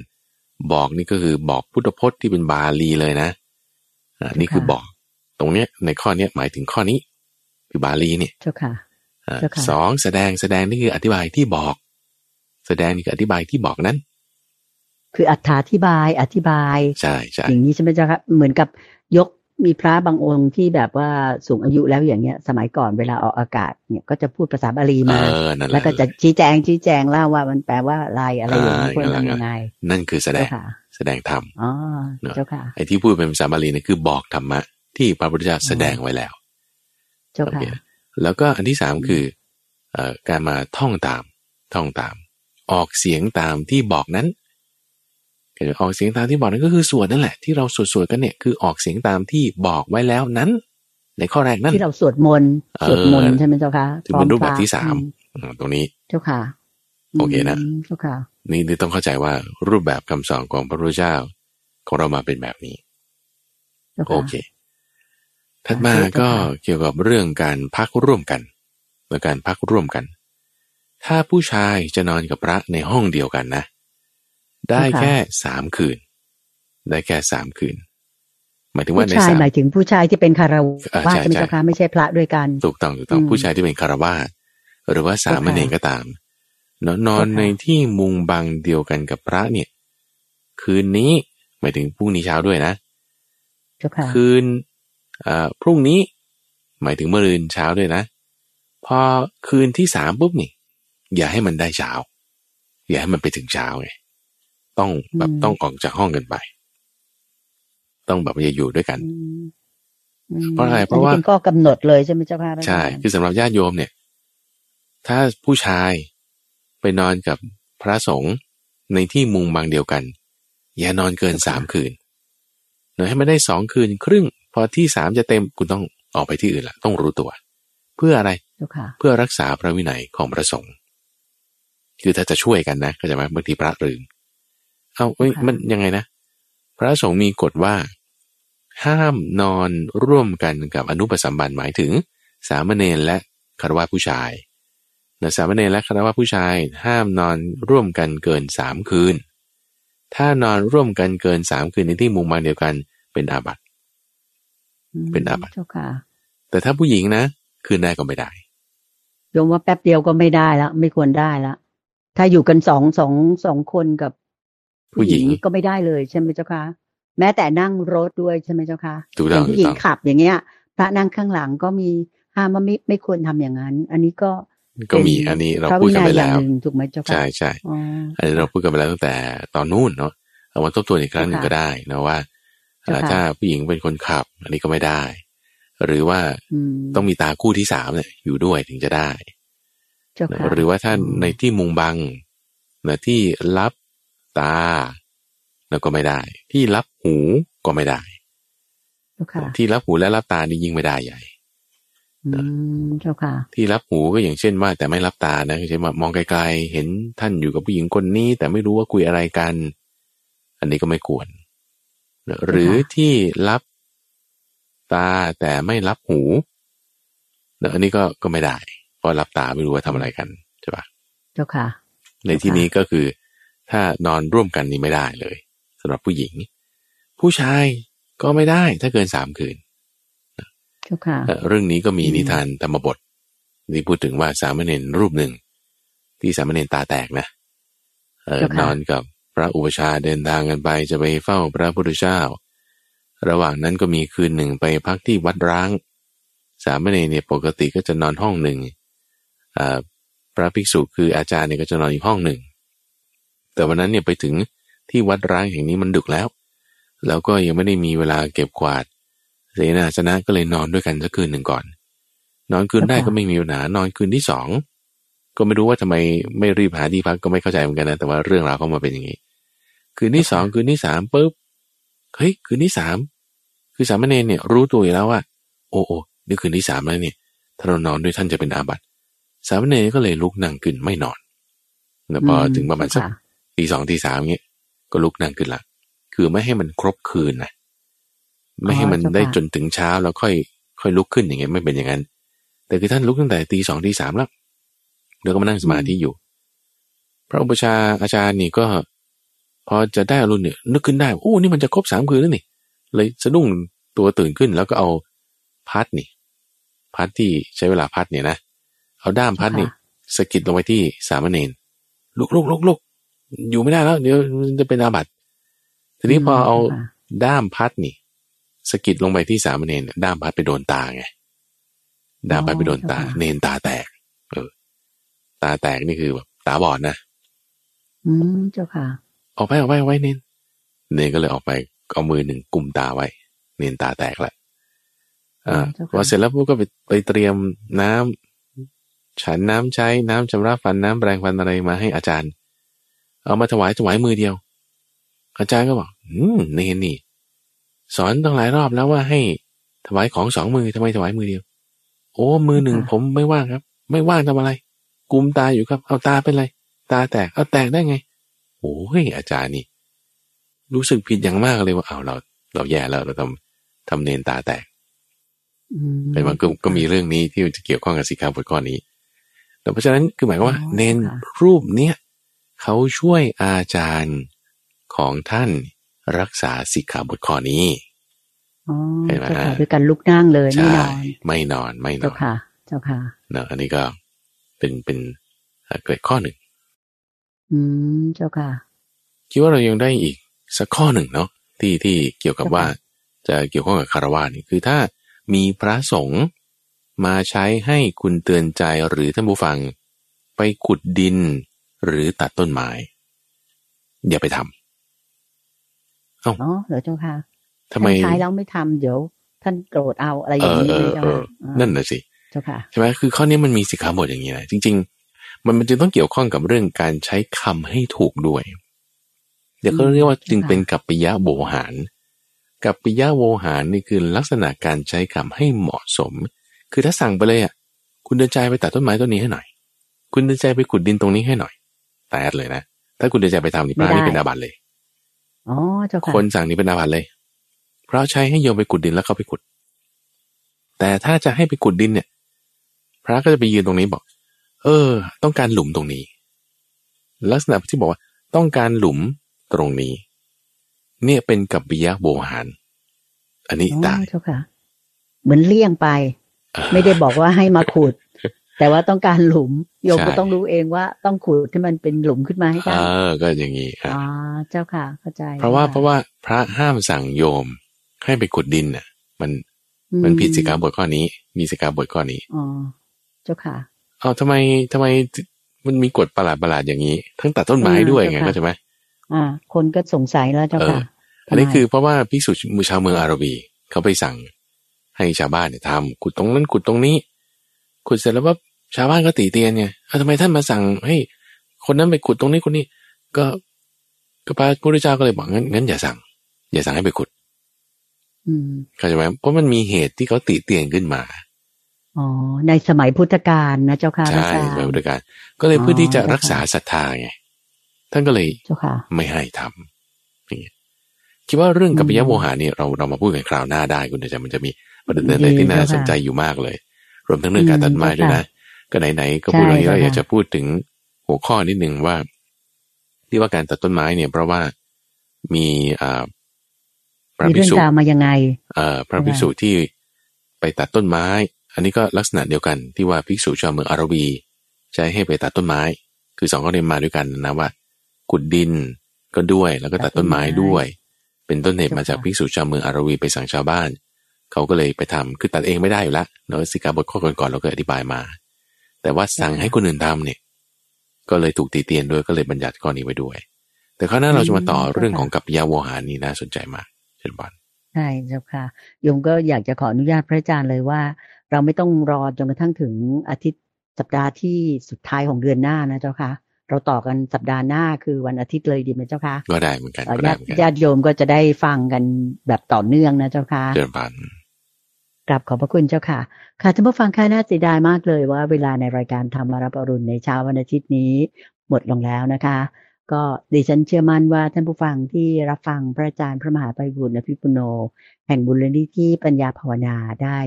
Speaker 2: บอกนี่ก็คือบอกพุทธพจน์ที่เป็นบาลีเลยนะอ่านี่คือบอก ตรงเนี้ยในข้อเนี้ยหมายถึงข้อนี้ คือบาลีเนี่ย
Speaker 1: เจ้าค่ะ
Speaker 2: อ่า
Speaker 1: เจ้าค่ะ
Speaker 2: สองแสดงแสดงนี่คืออธิบายที่บอก แสดงนี่คืออธิบายที่บอกนั้น
Speaker 1: คืออธิบายอธิบาย
Speaker 2: ใช่ใช่
Speaker 1: อย่างนี้ใช่ไหมเจ้าค่ะเหมือนกับยกมีพระบางองค์ที่แบบว่าสูงอายุแล้วอย่างเงี้ย สมัยก่อนเวลาออกอากาศเนี่ยก็จะพูดภาษาบาลี
Speaker 2: เอ
Speaker 1: มา
Speaker 2: อนั่นแห
Speaker 1: แล้ว
Speaker 2: ละ
Speaker 1: ก็จะชี้แจงชี้แจงเล่าว่ามันแปลว่าอะไรอะไรอย่างนี้
Speaker 2: อ่า
Speaker 1: ควร
Speaker 2: อย่างนั้น
Speaker 1: ทำยังไง
Speaker 2: นั่นคือแสด
Speaker 1: เจ้างค่ะ
Speaker 2: แสดงธรรม
Speaker 1: อ๋อ
Speaker 2: เนอะ
Speaker 1: เจ้าค่ะ
Speaker 2: ไอ้ที่พูดเป็นภาษาบาลีนี่คือบอกธรรมะที่พระพุทธเจ้าแสดงไว้แล้ว
Speaker 1: เจ้า
Speaker 2: โอ
Speaker 1: ค่ะ
Speaker 2: เค แล้วก็อันที่สามคือเอ่อการมาท่องตาม ท่องตาม ออกเสียงตามที่บอกนั้นก็จะออกเสียงตามที่บอกนั้นก็คือสวดนั่นแหละที่เราสวดสวดๆกันเนี่ยคือออกเสียงตามที่บอกไว้แล้วนั้น ในข้อแรกนั่น
Speaker 1: ที่เราสวดมนต์
Speaker 2: เออ
Speaker 1: สวดมนต์ใช่ไหมเจ้าค่ะ
Speaker 2: ถึงเป็นรูปแบบ
Speaker 1: พอ
Speaker 2: ที่สาม
Speaker 1: อื
Speaker 2: อืมตรงนี้
Speaker 1: เจ้าค่ะ
Speaker 2: โอเคนะ
Speaker 1: มเจ้าค่ะ
Speaker 2: นี่นี่ต้องเข้าใจว่ารูปแบบคำสอนของพระพุทธเจ้าของเรามาเป็นแบบนี้
Speaker 1: เจ้า
Speaker 2: โอ
Speaker 1: ค่ะ
Speaker 2: เค ถัดมาก็เกี่ยวกับเรื่องการพักร่วมกันเมื่อการพักร่วมกัน ถ้าผู้ชายจะนอนกับพระในห้องเดียวกันนะ ได้แค่สามคืน ได้แค่สามคืน หมายถึงว่า
Speaker 1: ผู้
Speaker 2: ใน
Speaker 1: ชาย
Speaker 2: สาม
Speaker 1: หมายถึงผู้ชายที่เป็นคาร
Speaker 2: อ่าวา
Speaker 1: ส
Speaker 2: ใช่
Speaker 1: ใช่ไหม
Speaker 2: ใช่
Speaker 1: เจ้าค่ะไม่ใช่พระด้วยกัน
Speaker 2: ถูกต้องถูกต้อง
Speaker 1: อืม
Speaker 2: ผู้ชายที่เป็นคารวาสหรือว่าสามเณรก็ตามเนอะนอน
Speaker 1: เจ้าค่ะ
Speaker 2: ในที่มุงบังเดียวกันกับพระเนี่ย คืนนี้หมายถึงพรุ่งนี้เช้าด้วยนะ
Speaker 1: เจ้าค่ะ
Speaker 2: คืนเอ่อ พรุ่งนี้หมายถึงเมื่อรืนเช้าด้วยนะ พอคืนที่สามปุ๊บนี่ อย่าให้มันได้เช้า อย่าให้มันไปถึงเช้าไงต้องแบบต้องออกจากห้องกันไป ต้องแบบอย่าอยู่ด้วยกัน
Speaker 1: อืมอืม
Speaker 2: เพราะอะไรเพราะว่า
Speaker 1: อันนี้เป็นข้อกำหนดเลยใช่ไหมเจ้าค่ะ
Speaker 2: ใช่ คือสำหรับญาติโยมเนี่ย ถ้าผู้ชายไปนอนกับพระสงฆ์ในที่มุงบางเดียวกัน อย่านอนเกินสามคืนเนอะให้ไม่ได้สองคืนครึ่ง พอที่สามจะเต็มคุณต้องออกไปที่อื่นละต้องรู้ตัว เพื่ออะไร
Speaker 1: เจ้าค่ะ
Speaker 2: เพื่อรักษาพระวินัยของพระสงฆ์คือถ้าจะช่วยกันนะก็จะไหมบางทีพระลืมเอาเอ้ย
Speaker 1: ค่ะ
Speaker 2: มันยังไงนะ พระสงฆ์มีกฎว่า ห้ามนอนร่วมกันกับอนุปสัมบันหมายถึง สามเณรและคารวะผู้ชายนะสามเณรและคณะว่าผู้ชาย ห้ามนอนร่วมกันเกินสามคืน ถ้านอนร่วมกันเกินสามคืนในที่มุมมาเดียวกันเป็นอาบัติ เป็นอาบัติ
Speaker 1: เจ้าค่ะ
Speaker 2: แต่ถ้าผู้หญิงนะ คืนได้ก็ไม่ได้
Speaker 1: โยมว่าแป๊บเดียวก็ไม่ได้แล้วไม่ควรได้ละถ้าอยู่กันสองสองสองคนกับ
Speaker 2: ผู้หญิง
Speaker 1: ก็ไม่ได้เลยใช่ไหมเจ้าค่ะแม้แต่นั่งรถด้วยใช่ไหมเจ้าค่ะ
Speaker 2: ถูกต้อง
Speaker 1: เป็นผู้หญิง
Speaker 2: ถูกต้อง
Speaker 1: ขับอย่างเงี้ย พระนั่งข้างหลังก็มีห้ามว่าไม่ไม่ควรทำอย่างนั้น อันนี้ก็
Speaker 2: ก็มี
Speaker 1: ป็
Speaker 2: อันนี้เรา
Speaker 1: พะ
Speaker 2: พูดกันไป
Speaker 1: วิย
Speaker 2: แล้ว
Speaker 1: อย่างหนึ่งถูกไหมเจ้าค่ะ
Speaker 2: ใช่ใช่
Speaker 1: อ๋อ
Speaker 2: อันนี้เราพูดกันไปแล้วตั้งแต่ตอนนู้นเนาะเอามาทบทวนอีกครั้งหนึ่ง
Speaker 1: ค่ะ
Speaker 2: ก็ได้นะว่าเอ่อ
Speaker 1: ค่ะ
Speaker 2: ถ้าผู้หญิงเป็นคนขับ อันนี้ก็ไม่ได้ หรือว่า
Speaker 1: อืม
Speaker 2: ต้องมีตาคู่ที่สามเนี่ยอยู่ด้วยถึงจะได้
Speaker 1: เจ้า
Speaker 2: นะ
Speaker 1: ค่ะ
Speaker 2: หรือว่าถ้า
Speaker 1: อืม
Speaker 2: ในที่มุงบังนะที่รับตาแล้วก็ไม่ได้ ที่รับหูก็ไม่ได้
Speaker 1: เจ้าค่ะ
Speaker 2: ที่รับหูและรับตานี่ยิ่งไม่ได้ใหญ่
Speaker 1: อืมเจ้าค่ะ
Speaker 2: ที่รับหูก็อย่างเช่นว่า แต่ไม่รับตานะคือเช่นว่ามองไกลๆเห็นท่านอยู่กับผู้หญิงคนนี้ แต่ไม่รู้ว่าคุยอะไรกัน อันนี้ก็ไม่ควรนะ หรือที่รับตาแต่ไม่รับหูนะอันนี้ก็ก็ไม่ได้เพราะรับตาไม่รู้ว่าทำอะไรกันใช่ปะ
Speaker 1: เจ้าค่ะ
Speaker 2: ในที่นี้ก็คือ ถ้านอนร่วมกันนี่ไม่ได้เลยสำหรับผู้หญิง ผู้ชายก็ไม่ได้ถ้าเกินสามคืน
Speaker 1: เจ้าค่ะ
Speaker 2: เอ่อเรื่องนี้ก็มี
Speaker 1: อืม
Speaker 2: นิทานธรรมบทที่พูดถึงว่าสามเณรรูปหนึ่ง ที่สามเณรตาแตกนะเออนอนกับ พระอุปชาเดินทางกันไปจะไปเฝ้าพระพุทธเจ้า ระหว่างนั้นก็มีคืนหนึ่งไปพักที่วัดร้าง สามเณรเนี่ยปกติก็จะนอนห้องหนึ่งอ่าพระภิกษุคืออาจารย์เนี่ยก็จะนอนอีกห้องหนึ่ง แต่วันนั้นเนี่ยไปถึงที่วัดร้างแห่งนี้มันดึกแล้ว แล้วก็ยังไม่ได้มีเวลาเก็บกวาด เสนาสนะก็เลยนอนด้วยกันสักคืนหนึ่งก่อน นอนคืนได้ก็ไม่มีปัญหานอนคืนที่สองก็ไม่รู้ว่าทำไมไม่รีบหาที่พักก็ไม่เข้าใจเหมือนกันนะแต่ว่าเรื่องราวเขามาเป็นอย่างนี้ คืนที่สองคืนที่สามปุ๊บเฮ้ยคืนที่สามคือสามเณรเนี่ยรู้ตัวอยู่แล้วว่า โอ้โอ้นี่คืนที่สามแล้วเนี่ยถ้าเรานอนด้วยท่านจะเป็นอาบัติสามเณรก็เลยลุกนั่งขึ้นไม่นอนแล้วพอถึงประมาณสัก
Speaker 1: ค่ะ
Speaker 2: ตีสองตีสามเงี้ยก็ลุกนั่งขึ้นละคือไม่ให้มันครบคืนนะไม่ให้มัน
Speaker 1: อ๋อเจ้าค่ะ
Speaker 2: ได้จนถึงเช้าแล้วค่อย ค่อยลุกขึ้นอย่างเงี้ยไม่เป็นอย่างนั้น แต่คือท่านลุกตั้งแต่ตีสองตีสามแล้วแล้วก็มานั่งสมาธิอยู่ พระอุปชฌาย์อาจารย์นี่ก็ พอจะได้อรุณเนี่ยนึกขึ้นได้โอ้นี่มันจะครบสามคืนแล้วนี่ เลยสะดุ้งตัวตื่นขึ้นแล้วก็เอาพัดนี่พัดที่ใช้เวลาพัดเนี่ยนะเอาด้ามพัดนี่สะกิดลงไปที่สามเณรลุกลุกลุกลุกอยู่ไม่ได้แล้ว เดี๋ยวมันจะเป็นอาบัติทีนี้พอเอา
Speaker 1: ค่ะ
Speaker 2: ด้ามพัดนี่สะกิดลงไปที่สามเณรเนี่ยด้ามพัดไปโดนตาไงด้ามพัดไปโดนตา เนนตาแตก เออ ตาแตกนี่คือแบบตาบอดนะ
Speaker 1: อืมเจ้าค่ะ
Speaker 2: ออกไปออกไปออกไปเนนเนนก็เลยออกไปเอามือหนึ่งกุมตาไว้ เนนตาแตกละอ่า
Speaker 1: เจ้าค่ะ
Speaker 2: พอเสร็จแล้วพวกก็ไปไปเตรียมน้ำฉันน้ำใช้น้ำชำระฟันน้ำแปรงฟันอะไรมาให้อาจารย์ เอามาถวายถวายมือเดียว อาจารย์ก็บอก อืมเนนนี่ สอนตั้งหลายรอบแล้วว่าให้ถวายของสองมือทำไมถวายมือเดียว โอ้มือหนึ่งผมไม่ว่างครับ ไม่ว่างทำอะไร กุมตาอยู่ครับ เอาตาเป็นไร ตาแตกเอาแตกได้ไง โอ้ยอาจารย์นี่ รู้สึกผิดอย่างมากเลยว่าเอาเราเราแย่แล้วเราทำทำเนนตาแตก
Speaker 1: อืม
Speaker 2: เป็นว่าก็ก็มีเรื่องนี้ที่จะเกี่ยวข้องกับสิกขาบทข้อนี้ แต่เพราะฉะนั้นคือหมายความว่า
Speaker 1: อ๋อ
Speaker 2: เนน
Speaker 1: ค่ะ
Speaker 2: รูปเนี้ยเขาช่วยอาจารย์ของท่านรักษาสิกขาบทข้อนี้
Speaker 1: อ๋อ
Speaker 2: เห็นไหม
Speaker 1: เจ้าค่ะด้วยการลุกนั่งเลยไม่
Speaker 2: ใช่
Speaker 1: นอน
Speaker 2: ไม่นอนไม่น
Speaker 1: เจ้า
Speaker 2: อน
Speaker 1: ค่ะ เจ้าค่ะ
Speaker 2: เนอะอันนี้ก็เป็นเป็นเอ่อเกิดข้อหนึ่ง
Speaker 1: อืมเจ้าค่ะ
Speaker 2: คิดว่าเรายังได้อีกสักข้อหนึ่งเนาะที่ที่เกี่ยวกับ
Speaker 1: ค่ะ
Speaker 2: ว่าจะเกี่ยวข้องกับคารวะนี่คือถ้ามีพระสงฆ์มาใช้ให้คุณเตือนใจหรือท่านผู้ฟัง ไปขุดดินหรือตัดต้นไม้ อย่าไปทำ
Speaker 1: อ๋อเหรอเจ้าค่ะ
Speaker 2: ทำไม
Speaker 1: ท่านใช้แล้วไม่ทำเดี๋ยว ท่านโกรธเอาอะไรอ
Speaker 2: เอย่างอ
Speaker 1: นี้
Speaker 2: เอ
Speaker 1: ไหม
Speaker 2: อ
Speaker 1: เจ้า
Speaker 2: เอ
Speaker 1: ค่ะ
Speaker 2: อ
Speaker 1: อ่า
Speaker 2: นั่นน่ะสิ
Speaker 1: เจ้าค่ะ
Speaker 2: ใช่ไหมคือข้อนี้มันมีสิกขาบทอย่างนี้นะจริง ๆ มันมันจึงต้องเกี่ยวข้องกับเรื่องการใช้คำให้ถูกด้วย เดี๋ยวเขาเรียกว่าจึงเป็นกัปปิยะโวหาร กัปปิยะโวหารนี่คือลักษณะการใช้คำให้เหมาะสม คือถ้าสั่งไปเลยอะ คุณเดินใจไปตัดต้นไม้ต้นนี้ให้หน่อย คุณเดินใจไปขุดดินตรงนี้ให้หน่อย แต่เลยนะ ถ้าคุณเดินใจไปทำนี่พระ
Speaker 1: ไม่ได้
Speaker 2: นี่เป็นอาบัติเลย
Speaker 1: อ๋อเจ้าค่ะ
Speaker 2: คนสั่งนี่เป็นอาบัติเลย เพราะใช้ให้โยมไปขุดดินแล้วเข้าไปขุด แต่ถ้าจะให้ไปขุดดินเนี่ย พระก็จะไปยืนตรงนี้บอก เออ ต้องการหลุมตรงนี้ ลักษณะที่บอกว่า ต้องการหลุมตรงนี้ เนี่ยเป็นกับบิยะโบหารอันนี้ได้
Speaker 1: เจ้าค่ะ เหมือนเลี่ยงไป ไม่ได้บอกว่าให้มาขุด แต่ว่าต้องการหลุมโยมก็ต้องรู้เองว่าต้องขุดที่มันเป็นหลุมขึ้นมาให้ได้
Speaker 2: เออ ก็อย่างนี้ครับ
Speaker 1: อ๋อเจ้าค่ะ เข้าใจ
Speaker 2: เพราะว่าเพราะว่าพระห้ามสั่งโยมให้ไปขุดดินน่ะ มันมันผิดสิกขาบทข้อนี้ มีสิกขาบทข้อนี้
Speaker 1: อ๋อเจ้าค่ะ
Speaker 2: เอาทำไมทำไมมันมีกฎประหลาดประหลาดอย่างนี้ ทั้งตัดต้นไม้ด้วยไงก็ใช่ไหม
Speaker 1: อ่า คนก็สงสัยแล้วเจ้าค่ะ
Speaker 2: อันนี้คือเพราะว่าพิสุมือชาวเมืองอารบี เขาไปสั่งให้ชาวบ้านเนี่ยทำขุดตรงนั้นขุดตรงนี้ ขุดเสร็จแล้วว่าชาวบ้านก็ตีเตียนไงทำไมท่านมาสั่งให้คนนั้นไปขุดตรงนี้คนนี้ ก็ก็พระพุทธเจ้าก็เลยบอกงั้นงั้นอย่าสั่ง อย่าสั่งให้ไปขุด
Speaker 1: อืม
Speaker 2: เข้าใจไหมเพราะมันมีเหตุที่เขาติเตียนขึ้นมา
Speaker 1: อ๋อในสมัยพุทธกาลนะเจ้าค่ะ
Speaker 2: ใช่สมัยพุทธกาลก็เลยเพื่อที่จะรักษาศรัทธาไงท่านก็เลย
Speaker 1: เจ้าค่ะ
Speaker 2: ไม่ให้ทำอย่างเงี้ยคิดว่าเรื่องกัปยะโมหานี่เราเรามาพูดกันคราวหน้าได้คุณอาจารย์มันจะมีประเด็นอะไรที่น่าสนใจอยู่มากเลย รวมทั้งเรื่องการตัดไม้ด้วยนะก็ไหนๆก็พูดเรื่องนี้แล้วอยากจะพูดถึงหัวข้อนิดนึงว่า ที่ว่าการตัดต้นไม้เนี่ย เพราะว่ามีอ่าพระ
Speaker 1: มี
Speaker 2: ภิก
Speaker 1: เรื่อง
Speaker 2: ษุ
Speaker 1: ราวมายังไง
Speaker 2: เอ่อพระภิกษุที่ไปตัดต้นไม้ อันนี้ก็ลักษณะเดียวกันที่ว่าภิกษุชาวเมืองอารวีใช้ให้ไปตัดต้นไม้ คือสองข้อนี้มาด้วยกันนะว่าขุดดินก็ด้วยแล้วก็ตัดต้นไม้ด้วย เป็นต้นเหตุมาจากภิกษุชาวเมืองอารวีไปสั่งชาวบ้าน เขาก็เลยไปทำคือตัดเองไม่ได้อยู่แล้วเนาะสิกาบทข้อก่อนๆเราก็อธิบายมา แต่ว่าสั่งให้คนอื่นทำเนี่ย ก็เลยถูกตีเตียนด้วยก็เลยบัญญัติข้อนี้ไว้ด้วย แต่ข้อหน้าเราจะมาต่อเรื่องของกัปยาโวหารนี่น่าสนใจมากเช่นบอล
Speaker 1: ใช่เจ้าค่ะโยมก็อยากจะขออนุญาตพระอาจารย์เลยว่า เราไม่ต้องรอจนกระทั่งถึงอาทิตย์สัปดาห์ที่สุดท้ายของเดือนหน้านะเจ้าค่ะ เราต่อกันสัปดาห์หน้าคือวันอาทิตย์เลยดีไหมเจ้าค่ะ
Speaker 2: ก็ได้เหมือนกัน
Speaker 1: เอ่อ
Speaker 2: ก็ได้
Speaker 1: ญา
Speaker 2: เห
Speaker 1: ติ
Speaker 2: มือนกัน
Speaker 1: ญาติโยมก็จะได้ฟังกันแบบต่อเนื่องนะเจ้าค่ะ
Speaker 2: เดินผ่าน
Speaker 1: กราบขอบพระคุณเจ้าค่ะ ค่ะท่านผู้ฟังค่ะน่าเสียดายมากเลยว่าเวลาในรายการธรรมารับอรุณในเช้าวันอาทิตย์นี้ หมดลงแล้วนะคะ ก็ดิฉันเชื่อมั่นว่าท่านผู้ฟังที่รับฟังพระอาจารย์พระมหาไพบุญอภิปุโน แห่งบุญนิธิปัญญาภาวนาได้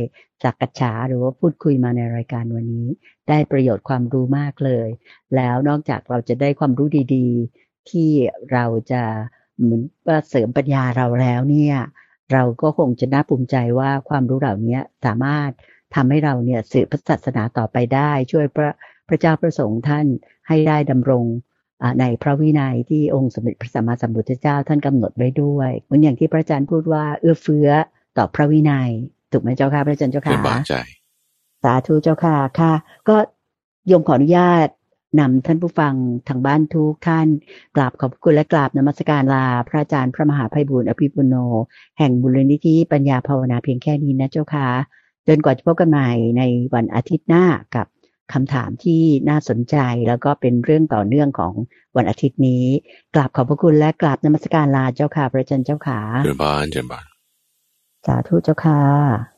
Speaker 1: จากกัจฉาหรือว่าพูดคุยมาในรายการวันนี้ ได้ประโยชน์ความรู้มากเลย แล้วนอกจากเราจะได้ความรู้ดีๆ ที่เราจะเหมือนว่าเสริมปัญญาเราแล้วเนี่ย เราก็คงจะน่าภูมิใจว่าความรู้เหล่านี้สามารถทำให้เราเนี่ยสืบพระศาสนาต่อไปได้ ช่วยพระพระเจ้าพระสงฆ์ท่านให้ได้ดำรง ในพระวินัยที่องค์สมเด็จพระสัมมาสัมพุทธเจ้าท่านกำหนดไว้ด้วยเหมือนอย่างที่พระอาจารย์พูดว่าเอื้อเฟื้อต่อพระวินัย ถูกไหมเจ้าค่ะพระอาจารย์เจ้า
Speaker 2: เดินผ่า
Speaker 1: ค่ะ
Speaker 2: นใจ
Speaker 1: สาธุเจ้าค่ะค่ะ ก็โยมขออนุญาตนำท่านผู้ฟังทางบ้านทุกท่าน กราบขอบพระคุณและกราบนมัสการลา พระอาจารย์พระมหาไพบูลย์อภิปุโน แห่งบุรนิธิปัญญาภาวนาเพียงแค่นี้นะเจ้าค่ะจนกว่าจะพบกันใหม่ในวันอาทิตย์หน้ากับ คำถามที่น่าสนใจแล้วก็เป็นเรื่องต่อเนื่องของวันอาทิตย์นี้ กราบขอบพระคุณและกราบนมัสการลาเจ้าค่ะ พระอาจารย์เจ้าค่ะ
Speaker 2: เดินผ่านเดินผ่าน
Speaker 1: สาธุเจ้าค่ะ